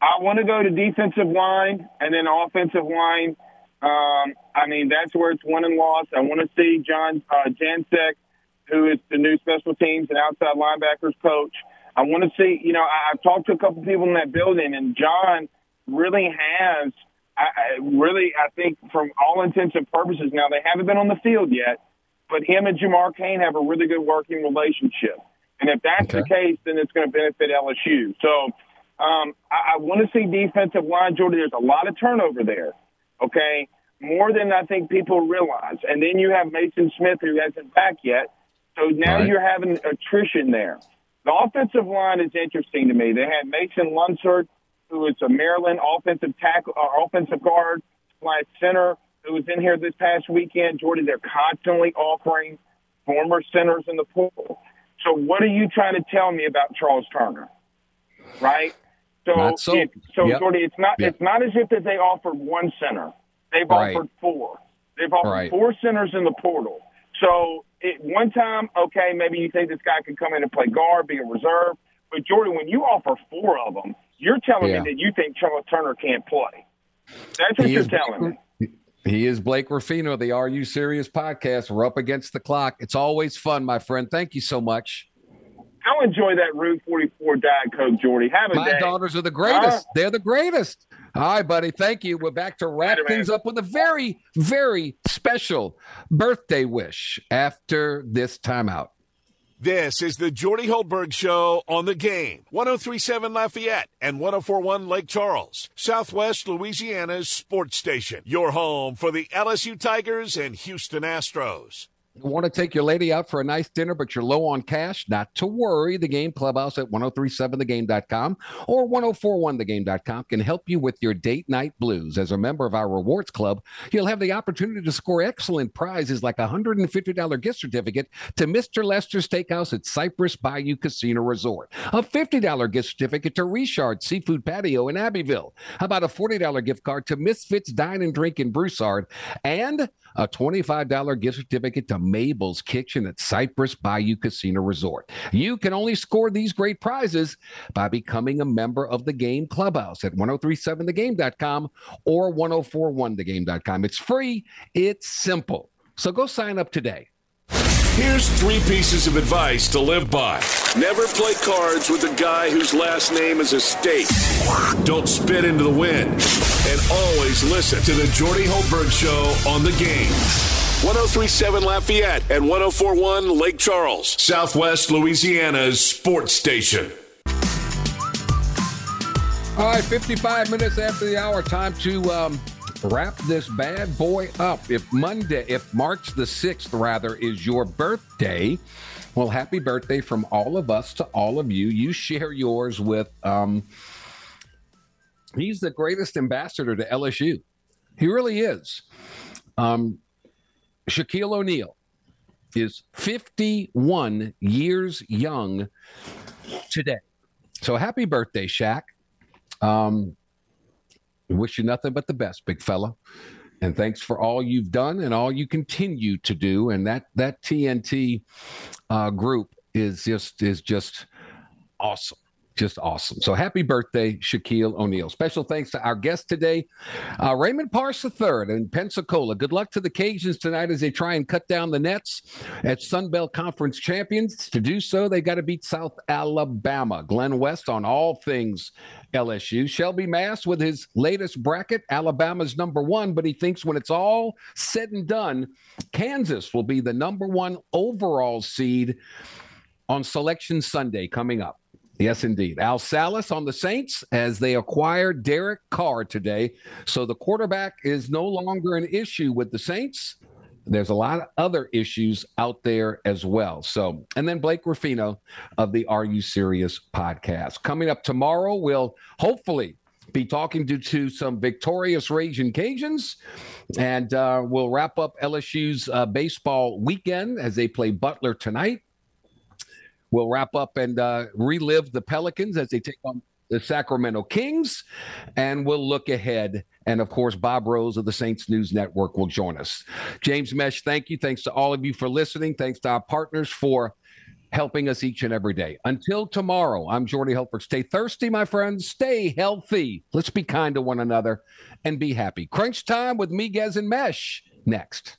I want to go to defensive line and then offensive line. Um, I mean, that's where it's won and lost. I want to see John uh, Jancek, who is the new special teams and outside linebackers coach. I want to see, you know, I, I've talked to a couple people in that building, and John really has, I, I really, I think, from all intents and purposes, now they haven't been on the field yet, but him and Jamar Cain have a really good working relationship. And if that's the case, then it's going to benefit LSU. So um, I, I want to see defensive line, Jordan. There's a lot of turnover there. Okay, more than I think people realize. And then you have Mason Smith, who hasn't back yet. So now
Right.
you're having attrition there. The offensive line is interesting to me. They had Mason Lunsford, who is a Maryland offensive tackle, uh, offensive guard slash center, who was in here this past weekend. Jordan, they're constantly offering former centers in the pool. So what are you trying to tell me about Charles Turner? Right? So,
Not so.
it, so
Yep.
Jordy, it's not
Yep.
it's not as if that they offered one center. They've
Right.
offered four. They've offered
Right.
four centers in the portal. So at one time, okay, maybe you think this guy could come in and play guard, be a reserve. But Jordan, when you offer four of them, you're telling
Yeah.
me that you think Charles Turner can't play. That's what
He
you're
is
telling me.
He is Blake Ruffino, the Are You Serious podcast. We're up against the clock. It's always fun, my friend. Thank you so much.
I'll enjoy that Route 44 Diet Coke, Jordy. Have a
My
day.
daughters are the greatest.
Huh?
They're the greatest. All right, buddy. Thank you. We're back to wrap
Later, man.
things up with a very, very special birthday wish after this timeout.
This is the Jordy Hultberg Show on the game. 1037 Lafayette and 1041 Lake Charles, Southwest Louisiana's sports station. Your home for the LSU Tigers and Houston Astros.
You want to take your lady out for a nice dinner, but you're low on cash? Not to worry. The Game Clubhouse at 1037thegame.com or 1041thegame.com can help you with your date night blues. As a member of our rewards club, you'll have the opportunity to score excellent prizes like a $150 gift certificate to Mr. Lester's Steakhouse at Cypress Bayou Casino Resort, a $50 gift certificate to Richard Seafood Patio in Abbeville, How about a $40 gift card to Misfits Dine and Drink in Broussard, and a $25 gift certificate to Mabel's Kitchen at Cypress Bayou Casino Resort. You can only score these great prizes by becoming a member of the Game Clubhouse at 1037thegame.com or 1041thegame.com. It's free, it's simple. So go sign up today.
Here's three pieces of advice to live by. Never play cards with a guy whose last name is a. Don't spit into the wind. And always listen to the Jordy Hultberg Show on the game. 1037 Lafayette and 1041 Lake Charles, Southwest Louisiana's sports station.
All right, 55 minutes after the hour, time to um, wrap this bad boy up. If Monday, if March the 6th, rather, is your birthday, well, happy birthday from all of us to all of you. You share yours with, um, he's the greatest ambassador to LSU. He really is. Um, Shaquille O'Neal is 51 years young today. So happy birthday, Shaq. Um, wish you nothing but the best, big fella. And thanks for all you've done and all you continue to do. And that that TNT uh, group is just is just awesome just awesome. So happy birthday, Shaquille O'Neal. Special thanks to our guest today, uh, Raymond Parsh III in Pensacola. Good luck to the Cajuns tonight as they try and cut down the nets at Sun Belt Conference champions. To do so, they got to beat South Alabama. Glenn West on all things LSU. Shelby Mast with his latest bracket, Alabama's number one, but he thinks when it's all said and done, Kansas will be the number one overall seed on Selection Sunday coming up. Yes, indeed. Al Sallis on the Saints as they acquired Derek Carr today. So the quarterback is no longer an issue with the Saints. There's a lot of other issues out there as well. So, and then Blake Ruffino of the Are You Serious podcast. Coming up tomorrow, we'll hopefully be talking to, to some victorious Raging Cajuns. And uh, we'll wrap up LSU's uh, baseball weekend as they play Butler tonight. We'll wrap up and uh, relive the Pelicans as they take on the Sacramento Kings, and we'll look ahead. And of course, Bob Rose of the Saints News Network will join us. James Mesh, thank you. Thanks to all of you for listening. Thanks to our partners for helping us each and every day. Until tomorrow, I'm Jordy Hultberg. Stay thirsty, my friends. Stay healthy. Let's be kind to one another and be happy. Crunch time with Miguez and Mesh next.